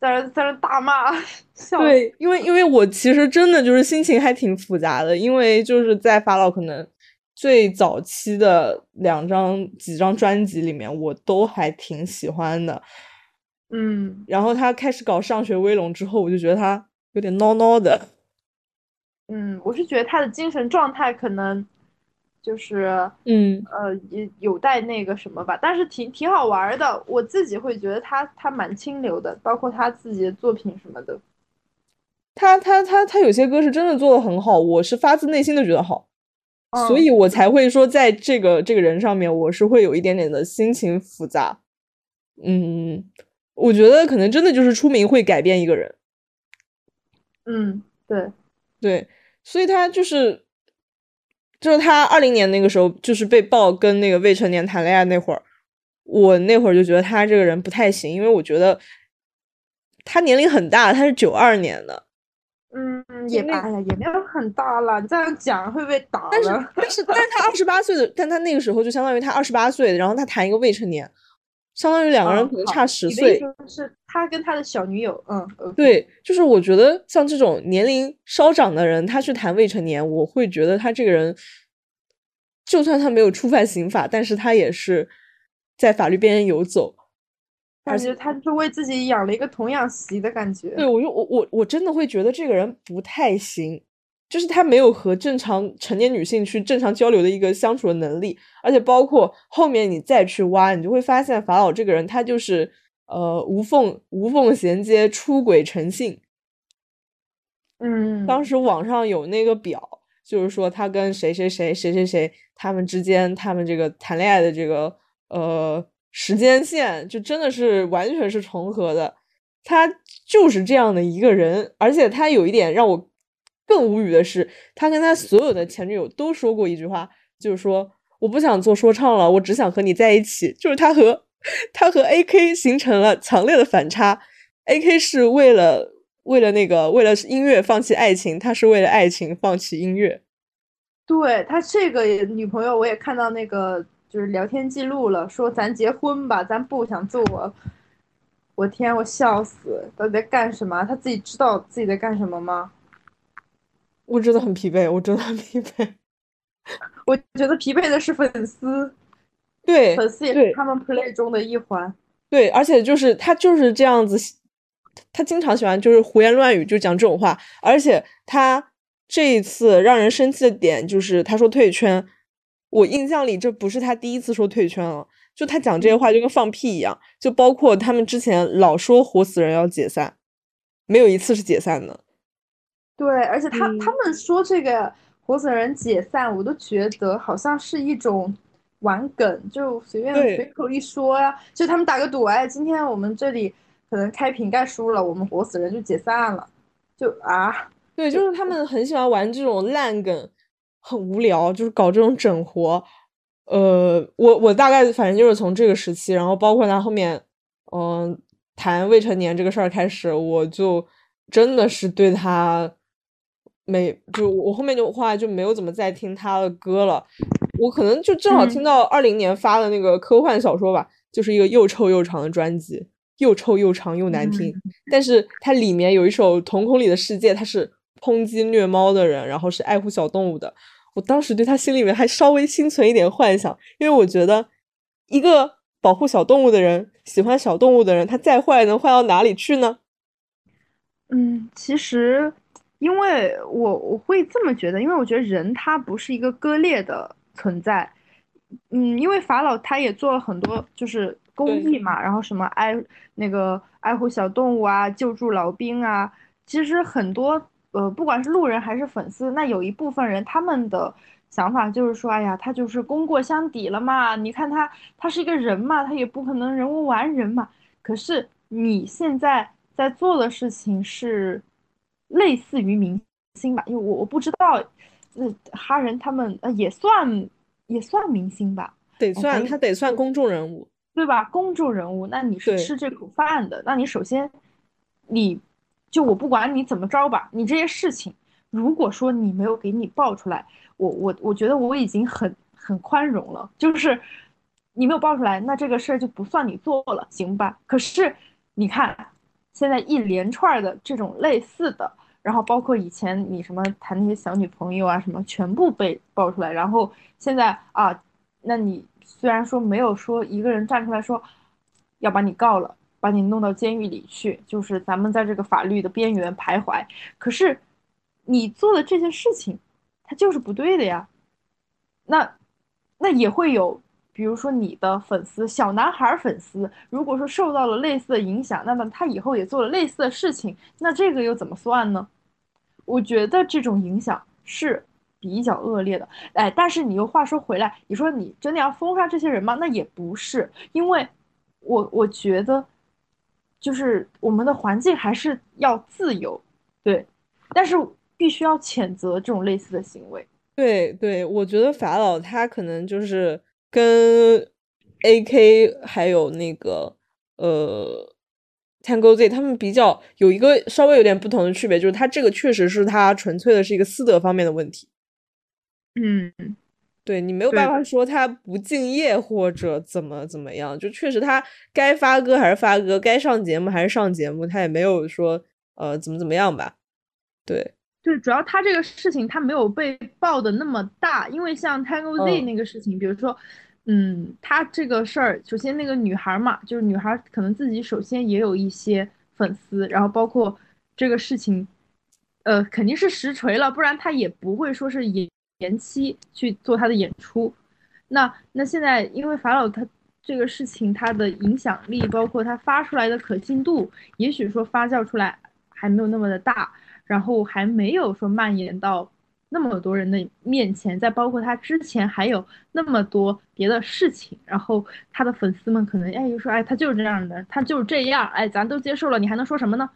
在那在那大骂，笑。对，因为因为我其实真的就是心情还挺复杂的，因为就是在法老可能最早期的两张几张专辑里面，我都还挺喜欢的。嗯然后他开始搞上学威龙之后，我就觉得他有点孬孬的。嗯，我是觉得他的精神状态可能就是嗯，呃也有待那个什么吧，但是挺挺好玩儿的，我自己会觉得他他蛮清流的，包括他自己的作品什么的。他他他他有些歌是真的做的很好，我是发自内心的觉得好。所嗯以我才会说，在这个这个人上面，我是会有一点点的心情复杂。嗯，我觉得可能真的就是出名会改变一个人，嗯，对，对，所以他就是，就是他二零年那个时候，就是被曝跟那个未成年谈恋爱那会儿，我那会儿就觉得他这个人不太行，因为我觉得他年龄很大，他是九二年的，嗯，也那哎呀也没有很大了，你这样讲会被打但是。但是但是他二十八岁的，但他那个时候就相当于他二十八岁，然后他谈一个未成年，相当于两个人可能差十岁。思是他跟他的小女友，嗯，呃对，就是我觉得像这种年龄稍长的人，他去谈未成年，我会觉得他这个人，就算他没有触犯刑法，但是他也是在法律边缘游走。感觉他是为自己养了一个童养媳的感觉。对，我就我我我真的会觉得这个人不太行，就是他没有和正常成年女性去正常交流的一个相处的能力，而且包括后面你再去挖，你就会发现法老这个人他就是呃无缝无缝衔接出轨成性。嗯，当时网上有那个表，就是说他跟谁谁谁谁谁谁他们之间他们这个谈恋爱的这个呃时间线，就真的是完全是重合的。他就是这样的一个人，而且他有一点让我更无语的是，他跟他所有的前女友都说过一句话，就是说我不想做说唱了，我只想和你在一起。就是他和他和 AK 形成了强烈的反差，AK 是为了为了那个为了音乐放弃爱情，他是为了爱情放弃音乐。对他这个女朋友，我也看到那个就是聊天记录了，说咱结婚吧，咱不想做我。我天，我笑死！到底在干什么？他自己知道自己在干什么吗？我真的很疲惫，我真的很疲惫。我觉得疲惫的是粉丝，对粉丝也对是他们 play 中的一环。对，而且就是他就是这样子，他经常喜欢就是胡言乱语，就讲这种话。而且他这一次让人生气的点就是他说退圈，我印象里这不是他第一次说退圈了，就他讲这些话就跟放屁一样。就包括他们之前老说活死人要解散，没有一次是解散的。对，而且他、嗯他们说这个活死人解散，我都觉得好像是一种玩梗，就随便随口一说呀、就他们打个赌，哎，今天我们这里可能开瓶盖输了，我们活死人就解散了，就啊，对，就是他们很喜欢玩这种烂梗，很无聊，就是搞这种整活。呃，我我大概反正就是从这个时期，然后包括他后面，嗯、谈未成年这个事儿开始，我就真的是对他没，就我后面就后来就没有怎么再听他的歌了。我可能就正好听嗯到二零年发的那个科幻小说吧，就是一个又臭又长的专辑，又臭又长又难听。但是它里面有一首《瞳孔里的世界》，他是抨击虐猫的人，然后是爱护小动物的。我当时对他心里面还稍微心存一点幻想，因为我觉得一个保护小动物的人，喜欢小动物的人，他再坏能坏到哪里去呢？嗯，其实因为我我会这么觉得，因为我觉得人他不是一个割裂的存在，嗯，因为法老他也做了很多就是公益嘛，然后什么爱那个爱护小动物啊，救助老兵啊，其实很多呃，不管是路人还是粉丝，那有一部分人他们的想法就是说，哎呀，他就是功过相抵了嘛，你看他他是一个人嘛，他也不可能人无完人嘛。可是你现在在做的事情是类似于明星吧？因为我我不知道，呃，哈人他们呃也算也算明星吧，得算他得算公众人物，对吧？公众人物，那你是吃这口饭的，那你首先，你就我不管你怎么着吧，你这些事情，如果说你没有给你爆出来，我我我觉得我已经很很宽容了，就是你没有爆出来，那这个事儿就不算你做了，行吧？可是你看，现在一连串儿的这种类似的，然后包括以前你什么谈那些小女朋友啊什么，全部被爆出来，然后现在啊，那你虽然说没有说一个人站出来说要把你告了，把你弄到监狱里去，就是咱们在这个法律的边缘徘徊，可是你做的这些事情，它就是不对的呀。那那也会有，比如说你的粉丝，小男孩儿粉丝，如果说受到了类似的影响，那么他以后也做了类似的事情，那这个又怎么算呢？我觉得这种影响是比较恶劣的。哎，但是你又话说回来，你说你真的要封杀这些人吗？那也不是，因为我我觉得，就是我们的环境还是要自由，对，但是必须要谴责这种类似的行为。对对，我觉得法老他可能就是跟 AK 还有那个呃 Tango Z 他们比较有一个稍微有点不同的区别，就是他这个确实是他纯粹的是一个私德方面的问题。嗯，对你没有办法说他不敬业或者怎么怎么样，就确实他该发歌还是发歌，该上节目还是上节目，他也没有说呃怎么怎么样吧。对，对，主要他这个事情他没有被爆的那么大，因为像 Tango Z 嗯那个事情，比如说，嗯，他这个事儿，首先那个女孩儿嘛，就是女孩儿可能自己首先也有一些粉丝，然后包括这个事情，呃，肯定是实锤了，不然他也不会说是延延期去做他的演出。那那现在因为法老他这个事情，他的影响力，包括他发出来的可信度，也许说发酵出来还没有那么的大。然后还没有说蔓延到那么多人的面前，再包括他之前还有那么多别的事情，然后他的粉丝们可能哎又说哎他就是这样的，他就是这样，哎咱都接受了，你还能说什么呢？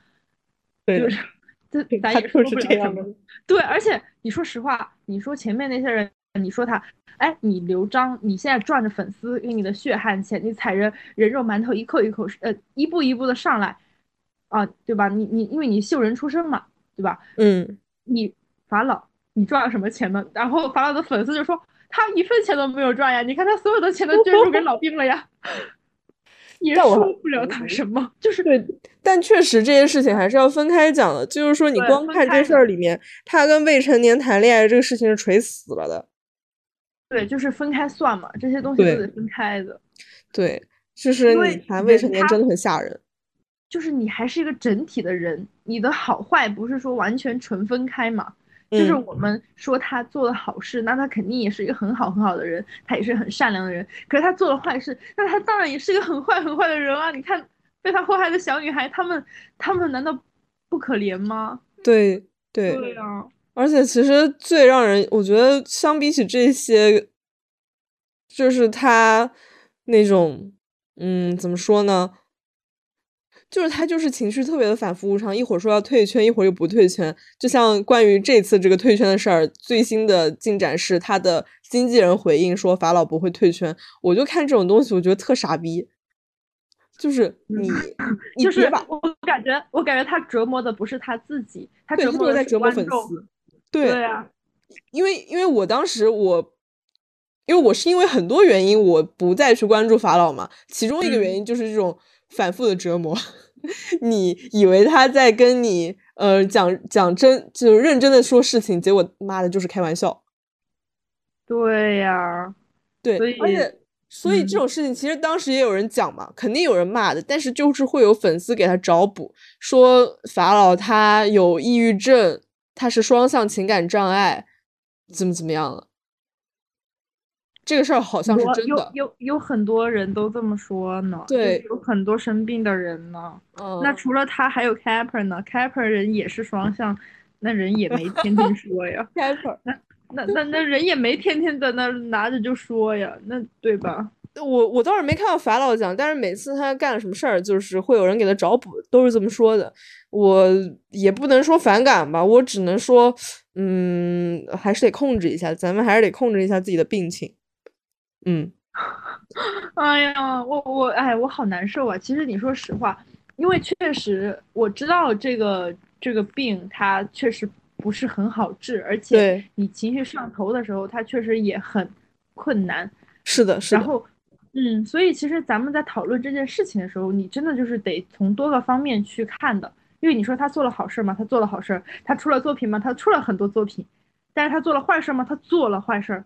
对就是 这咱也说就是不了什么。对，而且你说实话，你说前面那些人，你说他，哎，你刘璋，你现在赚着粉丝给你的血汗钱，你踩着人肉馒头一口一口，呃，一步一步的上来，啊，对吧？你你因为你秀人出身嘛，对吧？嗯，你法老，你赚了什么钱呢？然后法老的粉丝就说他一分钱都没有赚呀，你看他所有的钱都捐助给老兵了呀，也但我说不了他什么，就是对，但确实这些事情还是要分开讲的。就是说，你光看这事儿里面，他跟未成年谈恋爱这个事情是垂死了的。对，就是分开算嘛，这些东西都得分开的。对，就是你谈未成年真的很吓人。就是你还是一个整体的人，你的好坏不是说完全纯分开嘛。就是嗯我们说他做了好事，那他肯定也是一个很好很好的人，他也是很善良的人。可是他做了坏事，那他当然也是一个很坏很坏的人啊！你看被他祸害的小女孩，他们他们难道不可怜吗？对对，对啊，而且其实最让人，我觉得相比起这些，就是他那种，嗯，怎么说呢？就是他就是情绪特别的反复无常，一会儿说要退圈，一会儿又不退圈。就像关于这次这个退圈的事儿，最新的进展是他的经纪人回应说法老不会退圈。我就看这种东西，我觉得特傻逼。就是你，你就是我感觉，我感觉他折磨的不是他自己，他折磨的是磨粉。丝。对，对啊，因为因为我当时我，因为我是因为很多原因我不再去关注法老嘛，其中一个原嗯因就是这种反复的折磨。你以为他在跟你呃讲讲真，就是认真的说事情，结果妈的就是开玩笑。对呀，对，而且所以这嗯种事情其实当时也有人讲嘛，肯定有人骂的，但是就是会有粉丝给他找补，说法老他有抑郁症，他是双向情感障碍，怎么怎么样了。这个事儿好像是有真的，有有很多人都这么说呢，对有很多生病的人呢。嗯，那除了他，还有 Capper 呢，Capper 人也是双向，那人也没天天说呀，Capper 那那那人也没天天在那拿着就说呀，那对吧？我我倒是没看到法老讲，但是每次他干了什么事儿，就是会有人给他找补，都是这么说的。我也不能说反感吧，我只能说，嗯，还是得控制一下，咱们还是得控制一下自己的病情。嗯，哎呀，我我哎，我好难受啊！其实你说实话，因为确实我知道这个这个病它确实不是很好治，而且对你情绪上头的时候，它确实也很困难。是的，是的，然后，嗯，所以其实咱们在讨论这件事情的时候，你真的就是得从多个方面去看的。因为你说他做了好事吗？他做了好事儿。他出了作品吗？他出了很多作品。但是他做了坏事吗？他做了坏事儿。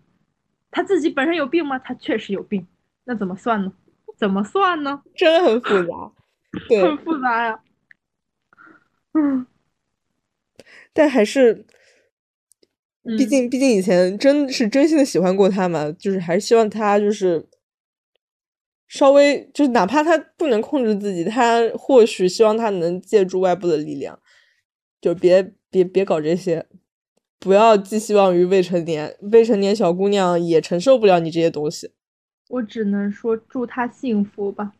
他自己本身有病吗？他确实有病。那怎么算呢？怎么算呢？真的很复杂。对很，复杂呀。嗯，但还是，毕嗯竟毕竟以前真是真心的喜欢过他嘛，就是还是希望他就是稍微就是哪怕他不能控制自己，他或许希望他能借助外部的力量，就别别别搞这些，不要寄希望于未成年，未成年小姑娘也承受不了你这些东西。我只能说祝她幸福吧，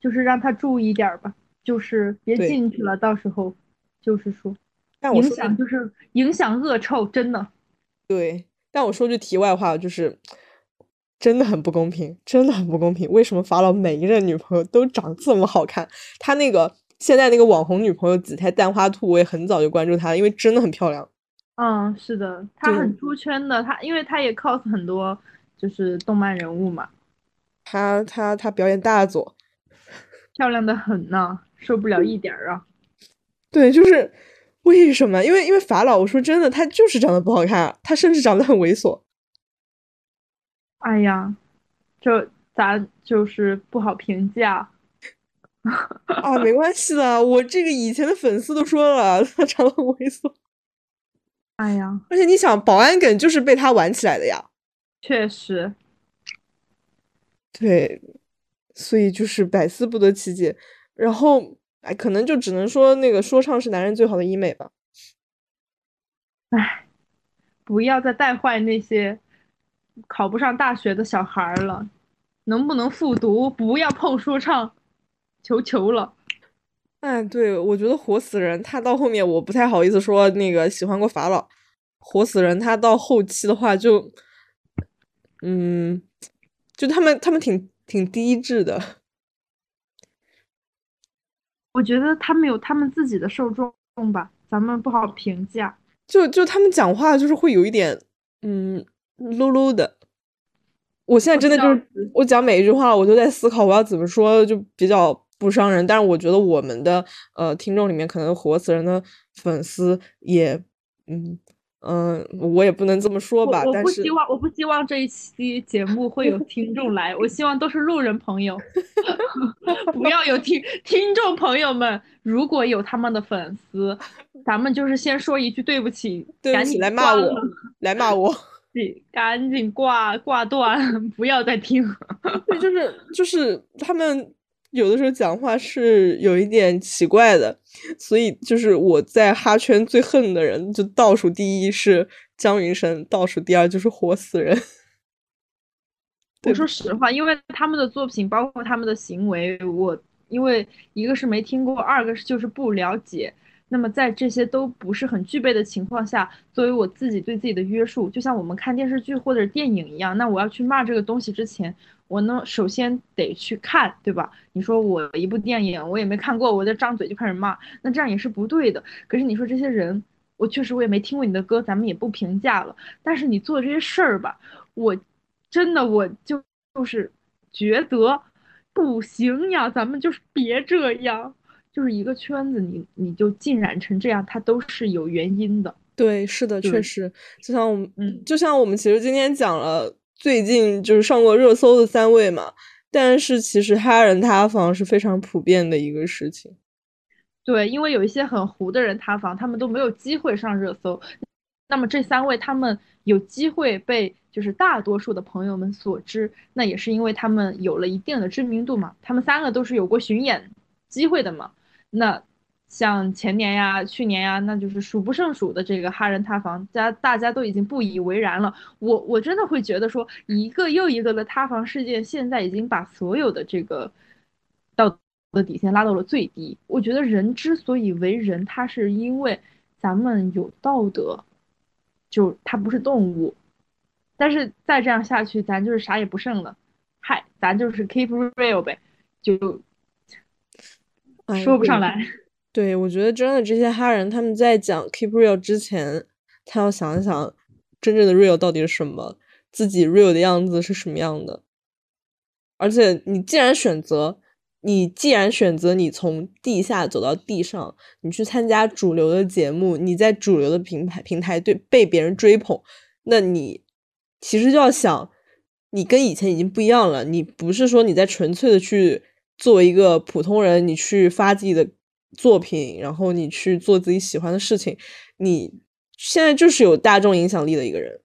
就是让她注意点儿吧，就是别进去了，到时候就是说。影但我说句响就是影响恶臭，真的。对，但我说句题外话，就是真的很不公平，真的很不公平。为什么法老每一任女朋友都长这么好看？他那个现在那个网红女朋友紫菜蛋花兔，我也很早就关注她了，因为真的很漂亮。嗯，是的，他对很出圈的，他因为他也 cos 很多就是动漫人物嘛，他他他表演大作，漂亮的很呢，受不了一点儿啊。对，就是为什么？因为因为法老，我说真的，他就是长得不好看，他甚至长得很猥琐。哎呀，这咱就是不好评价。啊，没关系的，我这个以前的粉丝都说了，他长得很猥琐。哎呀，而且你想，保安梗就是被他玩起来的呀。确实，对，所以就是百思不得其解。然后，哎，可能就只能说那个说唱是男人最好的医美吧。哎，不要再带坏那些考不上大学的小孩了，能不能复读？不要碰说唱，求求了。哎，对，我觉得活死人他到后面我不太好意思说那个喜欢过法老，活死人他到后期的话就，嗯，就他们他们挺挺低智的。我觉得他们有他们自己的受众吧，咱们不好评价。就就他们讲话就是会有一点，嗯，low low 的。我现在真的就是我讲每一句话，我都在思考我要怎么说，就比较不伤人。但是我觉得我们的呃听众里面，可能活死人的粉丝也，嗯嗯、我也不能这么说吧。我我但是不希望，我不希望这一期节目会有听众来，我希望都是路人朋友，不要有听听众朋友们。如果有他们的粉丝，咱们就是先说一句对不起，对不起，赶紧来骂我，来骂我。赶紧挂挂断，不要再听。对，就是就是他们有的时候讲话是有一点奇怪的，所以就是我在哈圈最恨的人，就倒数第一是姜云升，倒数第二就是活死人。我说实话，因为他们的作品，包括他们的行为，我因为一个是没听过，二个是就是不了解。那么在这些都不是很具备的情况下，作为我自己对自己的约束，就像我们看电视剧或者电影一样，那我要去骂这个东西之前，我呢首先得去看，对吧？你说我一部电影我也没看过，我就张嘴就开始骂，那这样也是不对的。可是你说这些人，我确实我也没听过你的歌，咱们也不评价了。但是你做这些事儿吧，我真的我就就是觉得不行呀，咱们就是别这样。就是一个圈子，你你就浸染成这样，它都是有原因的。对，是的，确实，就像我们，嗯就像我们其实今天讲了最近就是上过热搜的三位嘛，但是其实哈人塌房是非常普遍的一个事情。对，因为有一些很糊的人塌房，他们都没有机会上热搜。那么这三位他们有机会被就是大多数的朋友们所知，那也是因为他们有了一定的知名度嘛。他们三个都是有过巡演机会的嘛。那像前年呀、去年呀，那就是数不胜数的这个哈人塌房，家大家都已经不以为然了。我我真的会觉得说，一个又一个的塌房事件，现在已经把所有的这个道德底线拉到了最低。我觉得人之所以为人，他是因为咱们有道德，就他不是动物。但是再这样下去，咱就是啥也不剩了。嗨，咱就是 keep real 呗，就哎说不上来。对，我觉得真的这些哈人他们在讲 keep real 之前，他要想一想真正的 real 到底是什么，自己 real 的样子是什么样的。而且你既然选择，你既然选择你从地下走到地上，你去参加主流的节目，你在主流的平台平台对被别人追捧，那你其实就要想，你跟以前已经不一样了。你不是说你在纯粹的去作为一个普通人，你去发自己的作品，然后你去做自己喜欢的事情，你现在就是有大众影响力的一个人。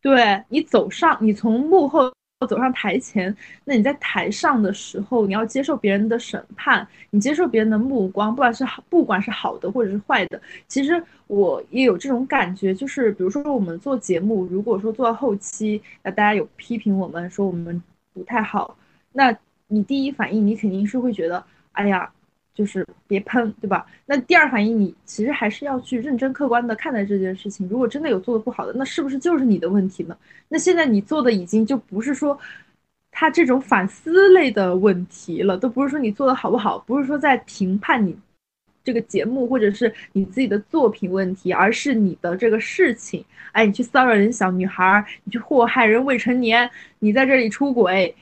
对你走上，你从幕后走上台前，那你在台上的时候，你要接受别人的审判，你接受别人的目光，不管是好，不管是好的或者是坏的。其实我也有这种感觉，就是比如说我们做节目，如果说做到后期，那大家有批评我们说我们不太好，那你第一反应你肯定是会觉得，哎呀。就是别喷，对吧？那第二反应，你其实还是要去认真客观的看待这件事情。如果真的有做的不好的，那是不是就是你的问题呢？那现在你做的已经就不是说他这种反思类的问题了，都不是说你做的好不好，不是说在评判你这个节目或者是你自己的作品问题，而是你的这个事情。哎，你去骚扰人小女孩，你去祸害人未成年，你在这里出轨，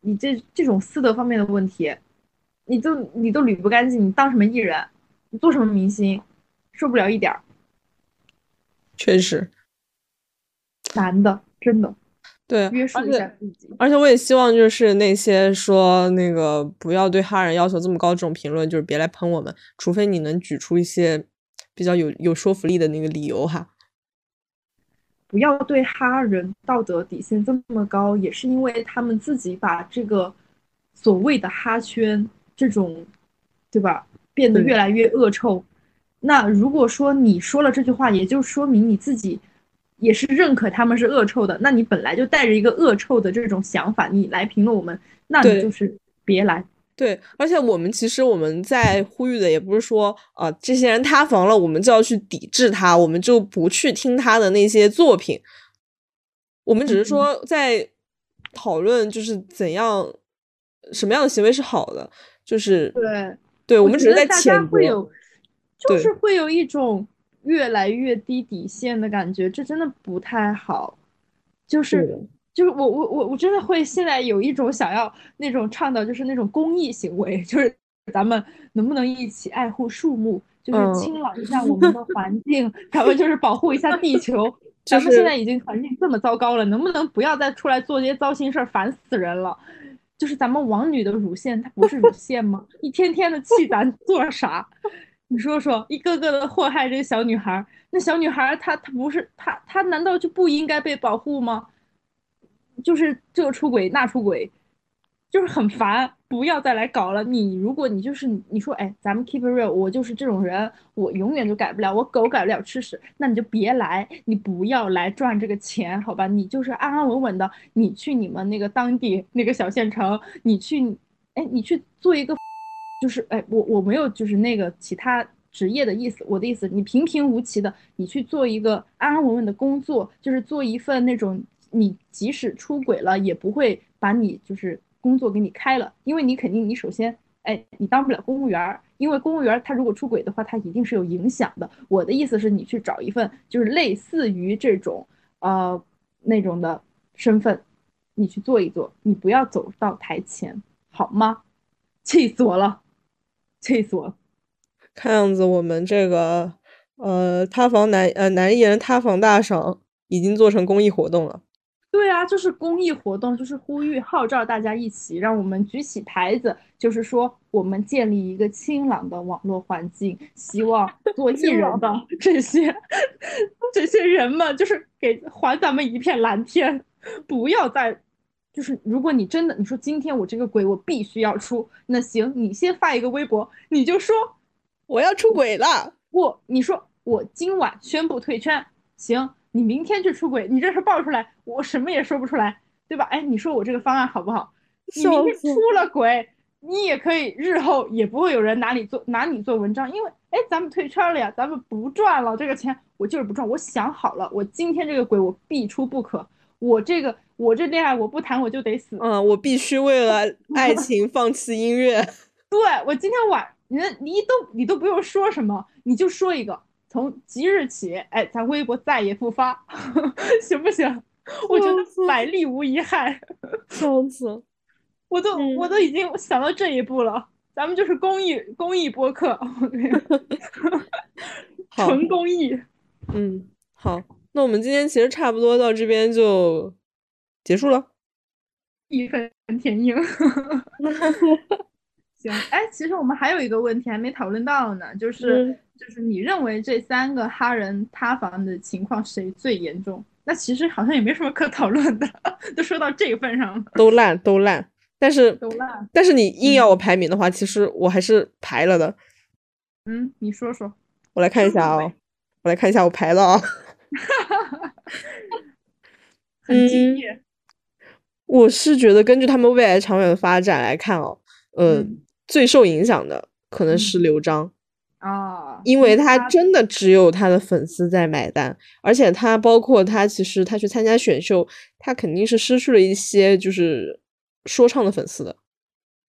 你这这种私德方面的问题。你都你都捋不干净，你当什么艺人？你做什么明星？受不了一点儿，确实，难的，真的对，约束一而且下自己。而且我也希望就是那些说那个不要对哈人要求这么高这种评论，就是别来喷我们，除非你能举出一些比较有有说服力的那个理由哈。不要对哈人道德底线这么高，也是因为他们自己把这个所谓的哈圈这种，对吧，变得越来越恶臭。那如果说你说了这句话，也就说明你自己也是认可他们是恶臭的，那你本来就带着一个恶臭的这种想法，你来评论我们，那你就是别来。对，而且我们其实我们在呼吁的也不是说啊、这些人塌房了，我们就要去抵制他，我们就不去听他的那些作品。我们只是嗯说在讨论，就是怎样什么样的行为是好的，就是对，对我我们只是在觉得大家谴责。会有，就是会有一种越来越低底线的感觉，这真的不太好。就是的就是我我我我真的会现在有一种想要那种倡导，就是那种公益行为，就是咱们能不能一起爱护树木，就是嗯清朗一下我们的环境，咱们就是保护一下地球。就是咱们现在已经环境这么糟糕了，能不能不要再出来做这些糟心事儿，烦死人了？就是咱们王女的乳腺，它不是乳腺吗？一天天的气咱 做啥？你说说，一个个的祸害这个小女孩儿，那小女孩儿她她不是她她难道就不应该被保护吗？就是这出轨那出轨，就是很烦，不要再来搞了。你如果你就是你说，哎，咱们 keep it real，我就是这种人，我永远都改不了，我狗改不了吃屎，那你就别来，你不要来赚这个钱，好吧？你就是安安稳稳的，你去你们那个当地那个小县城，你去，哎，你去做一个，就是哎，我我没有就是那个其他职业的意思，我的意思，你平平无奇的，你去做一个安安稳稳的工作，就是做一份那种你即使出轨了也不会把你就是。工作给你开了，因为你肯定你首先，哎，你当不了公务员儿，因为公务员儿他如果出轨的话，他一定是有影响的。我的意思是你去找一份就是类似于这种呃那种的身份，你去做一做，你不要走到台前，好吗？气死我了，气死我了！看样子我们这个呃塌房男呃男艺人塌房大赏已经做成公益活动了。对啊，就是公益活动，就是呼吁号召大家一起，让我们举起牌子，就是说我们建立一个清朗的网络环境，希望做艺人的 这些 这些人们，就是给还咱们一片蓝天，不要再就是如果你真的你说今天我这个鬼我必须要出，那行，你先发一个微博，你就说我要出轨了，我你说我今晚宣布退圈，行。你明天去出轨，你这事爆出来，我什么也说不出来，对吧？哎，你说我这个方案好不好？你明天出了轨，你也可以，日后也不会有人拿你做拿你做文章，因为哎，咱们退圈了呀，咱们不赚了这个钱，我就是不赚。我想好了，我今天这个鬼我必出不可，我这个我这恋爱我不谈我就得死。嗯，我必须为了 爱情放弃音乐。对，我今天晚你你都你都不用说什么，你就说一个。从即日起，哎，咱微博再也不发，行不行？我觉得百利无一害。笑死！我都我都已经想到这一步了。咱们就是公益公益播客，纯公益。嗯，好，那我们今天其实差不多到这边就结束了。义愤填膺。行，哎，其实我们还有一个问题还没讨论到呢，就是就是你认为这三个哈人塌房的情况谁最严重？那其实好像也没什么可讨论的，都说到这个份上了，都烂都烂。但是都烂。但是你硬要我排名的话，其实我还是排了的。嗯，你说说。我来看一下啊，我来看一下我排了啊。很敬业。我是觉得根据他们未来长远的发展来看哦，嗯。最受影响的可能是刘璋啊，因为他真的只有他的粉丝在买单，而且他包括他其实他去参加选秀，他肯定是失去了一些就是说唱的粉丝的。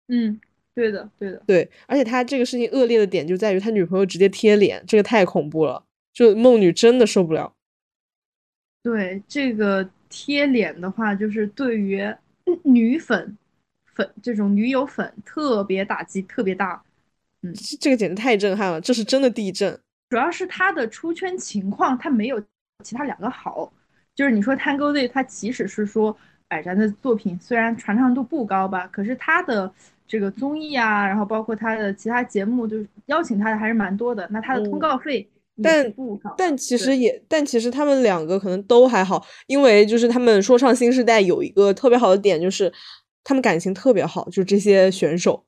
嗯，对的，对的，对，而且他这个事情恶劣的点就在于他女朋友直接贴脸，这个太恐怖了，就梦女真的受不了。对这个贴脸的话，就是对于 女粉。粉这种女友粉特别打击，特别大，嗯，这个简直太震撼了，这是真的地震。主要是他的出圈情况，他没有其他两个好。就是你说 Tango Day，他即使是说，百战的作品虽然传唱度不高吧，可是他的这个综艺啊，然后包括他的其他节目，就是邀请他的还是蛮多的。那他的通告费，但但其实也，但其实他们两个可能都还好，因为就是他们说唱新时代有一个特别好的点就是。他们感情特别好，就这些选手。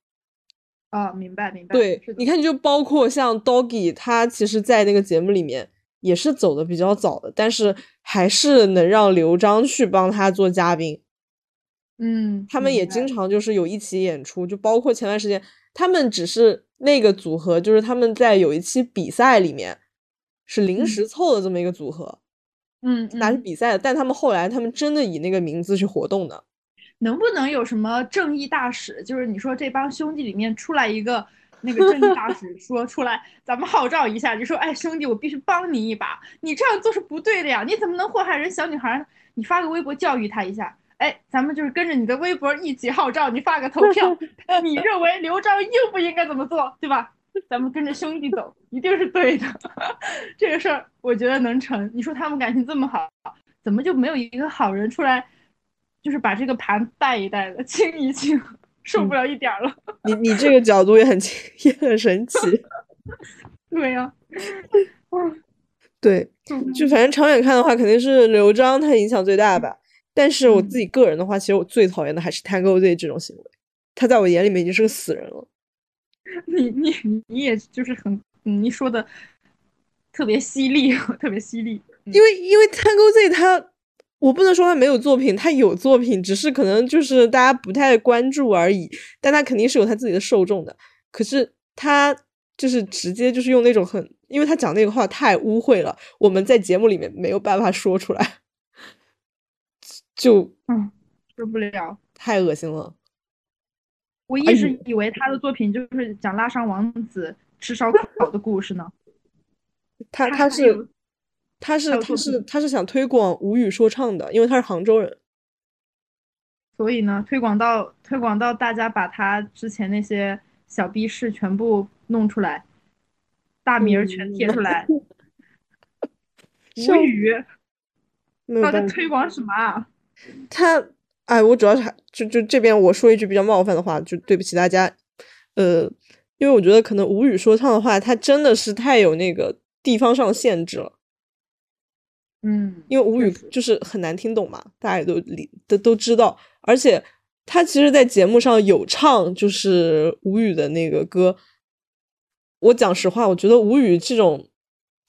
啊，明白明白。对，你看，就包括像 Doggy，他其实，在那个节目里面也是走的比较早的，但是还是能让刘璋去帮他做嘉宾。嗯，他们也经常就是有一起演出，就包括前段时间，他们只是那个组合，就是他们在有一期比赛里面是临时凑的这么一个组合。嗯，拿去比赛的，但他们后来他们真的以那个名字去活动的。能不能有什么正义大使？就是你说这帮兄弟里面出来一个那个正义大使，说出来，咱们号召一下，就说，哎，兄弟，我必须帮你一把，你这样做是不对的呀，你怎么能祸害人小女孩？你发个微博教育他一下，哎，咱们就是跟着你的微博一起号召，你发个投票，你认为刘璋应不应该怎么做，对吧？咱们跟着兄弟走，一定是对的。这个事儿我觉得能成。你说他们感情这么好，怎么就没有一个好人出来？就是把这个盘带一带的清一清，受不了一点了。你你这个角度也很也很神奇。对呀，对，就反正长远看的话，肯定是刘璋他影响最大吧。但是我自己个人的话，其实我最讨厌的还是 Tango Z 这种行为。他在我眼里面已经是个死人了。你你你也就是很你说的特别犀利，特别犀利。因为因为 Tango Z 他，我不能说他没有作品，他有作品，只是可能就是大家不太关注而已。但他肯定是有他自己的受众的。可是他就是直接就是用那种很，因为他讲那个话太污秽了，我们在节目里面没有办法说出来，就嗯，受不了。太恶心了。我一直以为他的作品就是讲拉上王子吃烧烤的故事呢。他他是他是他是他是想推广吴语说唱的，因为他是杭州人。所以呢，推广到推广到大家把他之前那些小逼事全部弄出来，大名儿全贴出来，笑无语，到底推广什么啊？他哎，我主要是还就就这边我说一句比较冒犯的话，就对不起大家，呃，因为我觉得可能吴语说唱的话，它真的是太有那个地方上限制了。嗯，因为吴语就是很难听懂嘛，大家也都理都都知道，而且他其实，在节目上有唱就是吴语的那个歌。我讲实话，我觉得吴语这种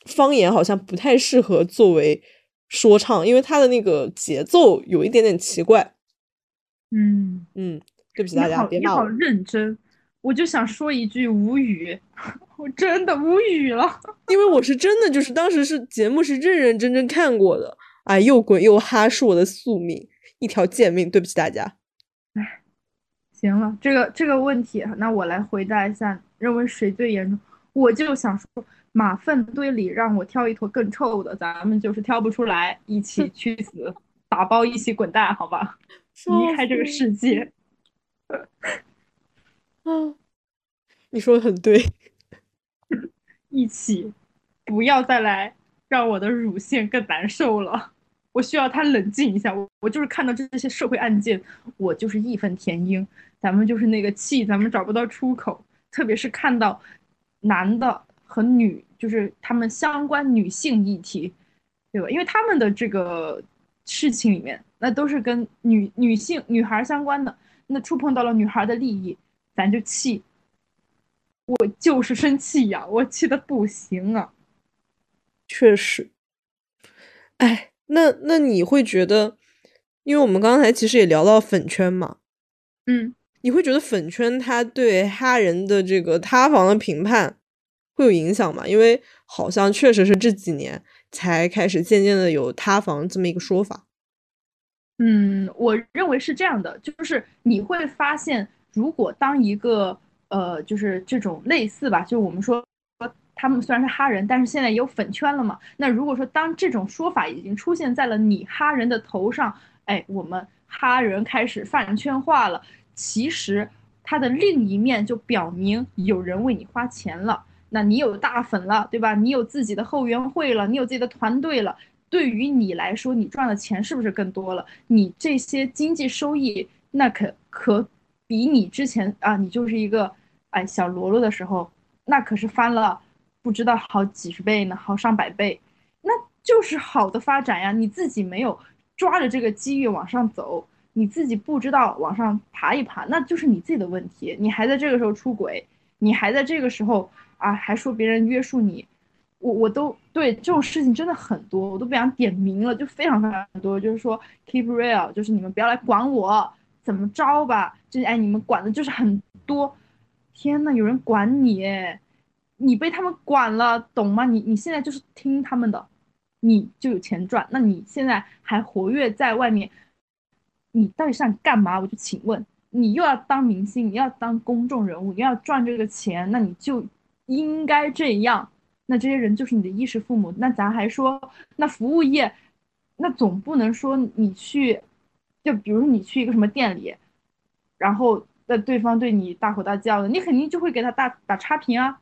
方言好像不太适合作为说唱，因为他的那个节奏有一点点奇怪。嗯，嗯，对不起大家，好，你好别骂我。认真，我就想说一句吴语，我真的无语了。因为我是真的就是当时是节目是认认真真看过的，哎，又滚又哈是我的宿命，一条贱命，对不起大家。哎 行了，这个这个问题，那我来回答一下，认为谁最严重？我就想说，马粪堆里让我挑一坨更臭的，咱们就是挑不出来，一起去死，打包一起滚蛋，好吧？离开这个世界。啊，你说的很对。一起，不要再来让我的乳腺更难受了。我需要他冷静一下。我我就是看到这些社会案件，我就是义愤填膺。咱们就是那个气，咱们找不到出口。特别是看到男的和女，就是他们相关女性议题，对吧？因为他们的这个事情里面，那都是跟女女性女孩相关的，那触碰到了女孩的利益，咱就气。我就是生气呀，我气的不行啊。确实，哎，那那你会觉得，因为我们刚才其实也聊到粉圈嘛，嗯，你会觉得粉圈它对哈人的这个塌房的评判会有影响吗？因为好像确实是这几年才开始渐渐的有塌房这么一个说法。嗯，我认为是这样的，就是你会发现，如果当一个呃，就是这种类似吧，就是我们说他们虽然是哈人，但是现在也有粉圈了嘛。那如果说当这种说法已经出现在了你哈人的头上，哎，我们哈人开始饭圈化了，其实它的另一面就表明有人为你花钱了，那你有大粉了，对吧？你有自己的后援会了，你有自己的团队了。对于你来说，你赚的钱是不是更多了？你这些经济收益，那可可比你之前啊，你就是一个哎小喽啰的时候，那可是翻了不知道好几十倍呢，好上百倍，那就是好的发展呀。你自己没有抓着这个机遇往上走，你自己不知道往上爬一爬，那就是你自己的问题。你还在这个时候出轨，你还在这个时候啊，还说别人约束你。我我都对这种事情真的很多，我都不想点名了，就非常非常多。就是说 keep real，就是你们不要来管我怎么着吧，就是哎你们管的就是很多。天呐，有人管你，你被他们管了，懂吗？你你现在就是听他们的，你就有钱赚。那你现在还活跃在外面，你到底想干嘛？我就请问，你又要当明星，你要当公众人物，你要赚这个钱，那你就应该这样。那这些人就是你的衣食父母。那咱还说，那服务业，那总不能说你去，就比如说你去一个什么店里，然后那对方对你大吼大叫的，你肯定就会给他大打差评啊。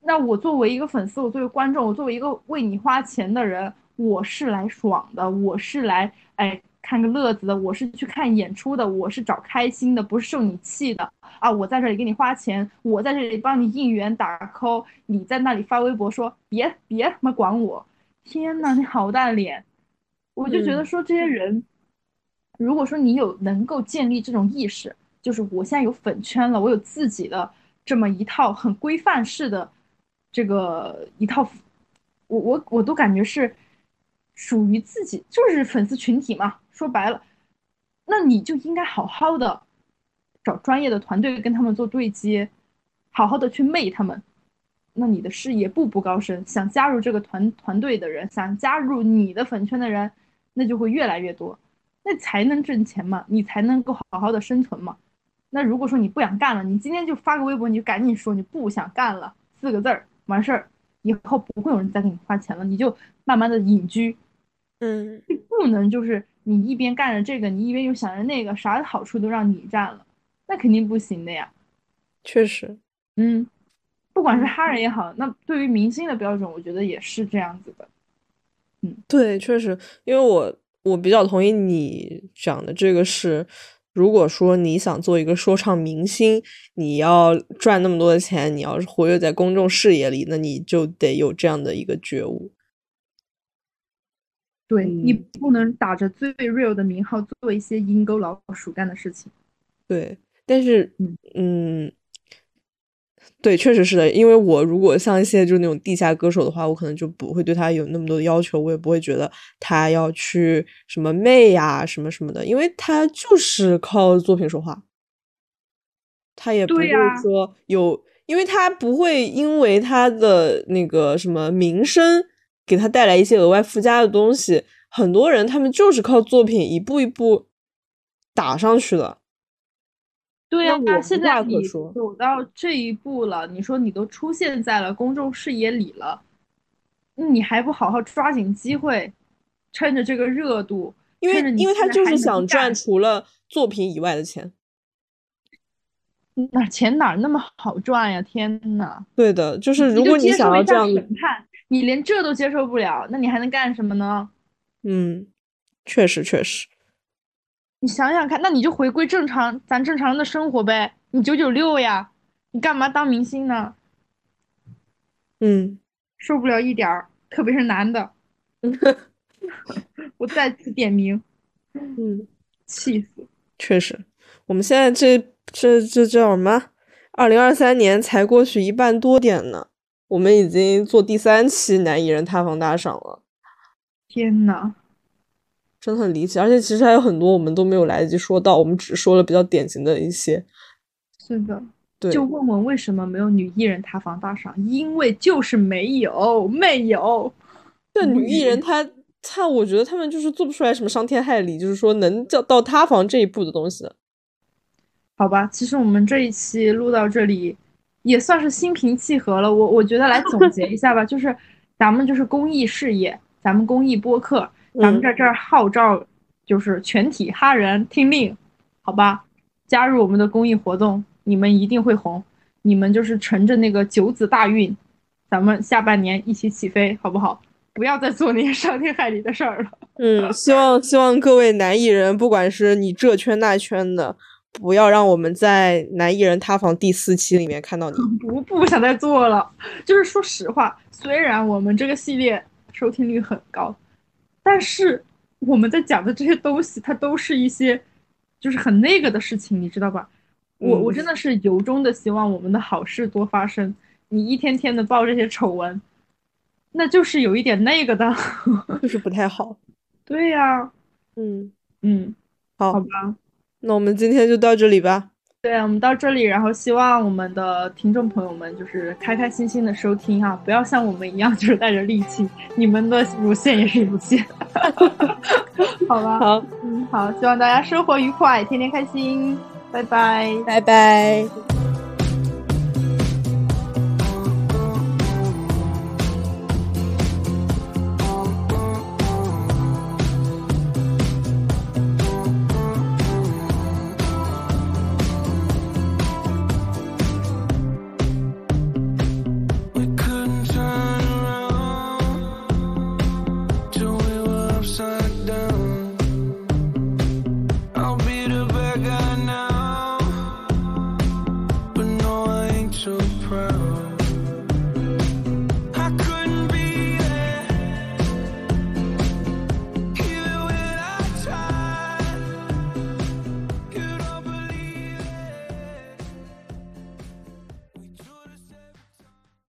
那我作为一个粉丝，我作为观众，我作为一个为你花钱的人，我是来爽的，我是来哎看个乐子的，我是去看演出的，我是找开心的，不是受你气的啊！我在这里给你花钱，我在这里帮你应援打 call，你在那里发微博说别别他妈管我！天呐，你好大脸！我就觉得嗯说这些人，如果说你有能够建立这种意识，就是我现在有粉圈了，我有自己的这么一套很规范式的这个一套，我我我都感觉是属于自己，就是粉丝群体嘛。说白了，那你就应该好好的找专业的团队跟他们做对接，好好的去媚他们。那你的事业步步高升，想加入这个团团队的人，想加入你的粉圈的人，那就会越来越多，那才能挣钱嘛，你才能够好好的生存嘛。那如果说你不想干了，你今天就发个微博，你就赶紧说你不想干了四个字儿，完事儿，以后不会有人再给你花钱了，你就慢慢的隐居，嗯，不能就是你一边干着这个，你一边又想着那个，啥好处都让你占了，那肯定不行的呀。确实，嗯，不管是哈人也好，那对于明星的标准，我觉得也是这样子的。嗯对，确实，因为我我比较同意你讲的这个是，如果说你想做一个说唱明星，你要赚那么多的钱，你要是活跃在公众视野里，那你就得有这样的一个觉悟。对你嗯不能打着最 real 的名号做一些阴沟老鼠干的事情。对，但是嗯嗯，对，确实是的。因为我如果像一些就是那种地下歌手的话，我可能就不会对他有那么多的要求，我也不会觉得他要去什么媚呀、什么什么的，因为他就是靠作品说话，他也不会说有，因为他不会因为他的那个什么名声给他带来一些额外附加的东西。很多人他们就是靠作品一步一步打上去的。对呀、那现在你说走到这一步了，你说你都出现在了公众视野里了，你还不好好抓紧机会，趁着这个热度，因为因为他就是想赚除了作品以外的钱。哪钱哪儿那么好赚呀？天呐！对的，就是如果你想要这样子，审判，你连这都接受不了，那你还能干什么呢？嗯，确实确实，你想想看，那你就回归正常，咱正常人的生活呗。你九九六呀，你干嘛当明星呢？嗯，受不了一点儿，特别是男的。我再次点名，嗯，气死！确实，我们现在这这这叫什么？二零二三年才过去一半多点呢，我们已经做第三期男艺人塌房大赏了，天呐，真的很离奇。而且其实还有很多我们都没有来得及说到，我们只说了比较典型的一些。是的，对，就问问为什么没有女艺人塌房大赏？因为就是没有，没有。这女艺人她她，我觉得他们就是做不出来什么伤天害理，就是说能叫到塌房这一步的东西。好吧，其实我们这一期录到这里，也算是心平气和了。我我觉得来总结一下吧，就是咱们就是公益事业，咱们公益播客，咱们嗯在这儿号召，就是全体哈人听令，好吧，加入我们的公益活动，你们一定会红，你们就是乘着那个九子大运，咱们下半年一起起飞，好不好？不要再做那些伤天害理的事儿了。嗯，希望希望各位男艺人，不管是你这圈那圈的，不要让我们在男艺人塌房第四期里面看到你。不不想再做了。就是说实话，虽然我们这个系列收听率很高，但是我们在讲的这些东西，它都是一些就是很那个的事情，你知道吧？我我嗯真的是由衷的希望我们的好事多发生。你一天天的报这些丑闻，那就是有一点那个的。就是不太好。对呀、嗯，嗯，好，好吧。那我们今天就到这里吧。对，我们到这里，然后希望我们的听众朋友们就是开开心心的收听哈，不要像我们一样就是带着戾气，你们的乳腺也是乳腺，好吧？好，嗯，好，希望大家生活愉快，天天开心，拜拜。拜拜。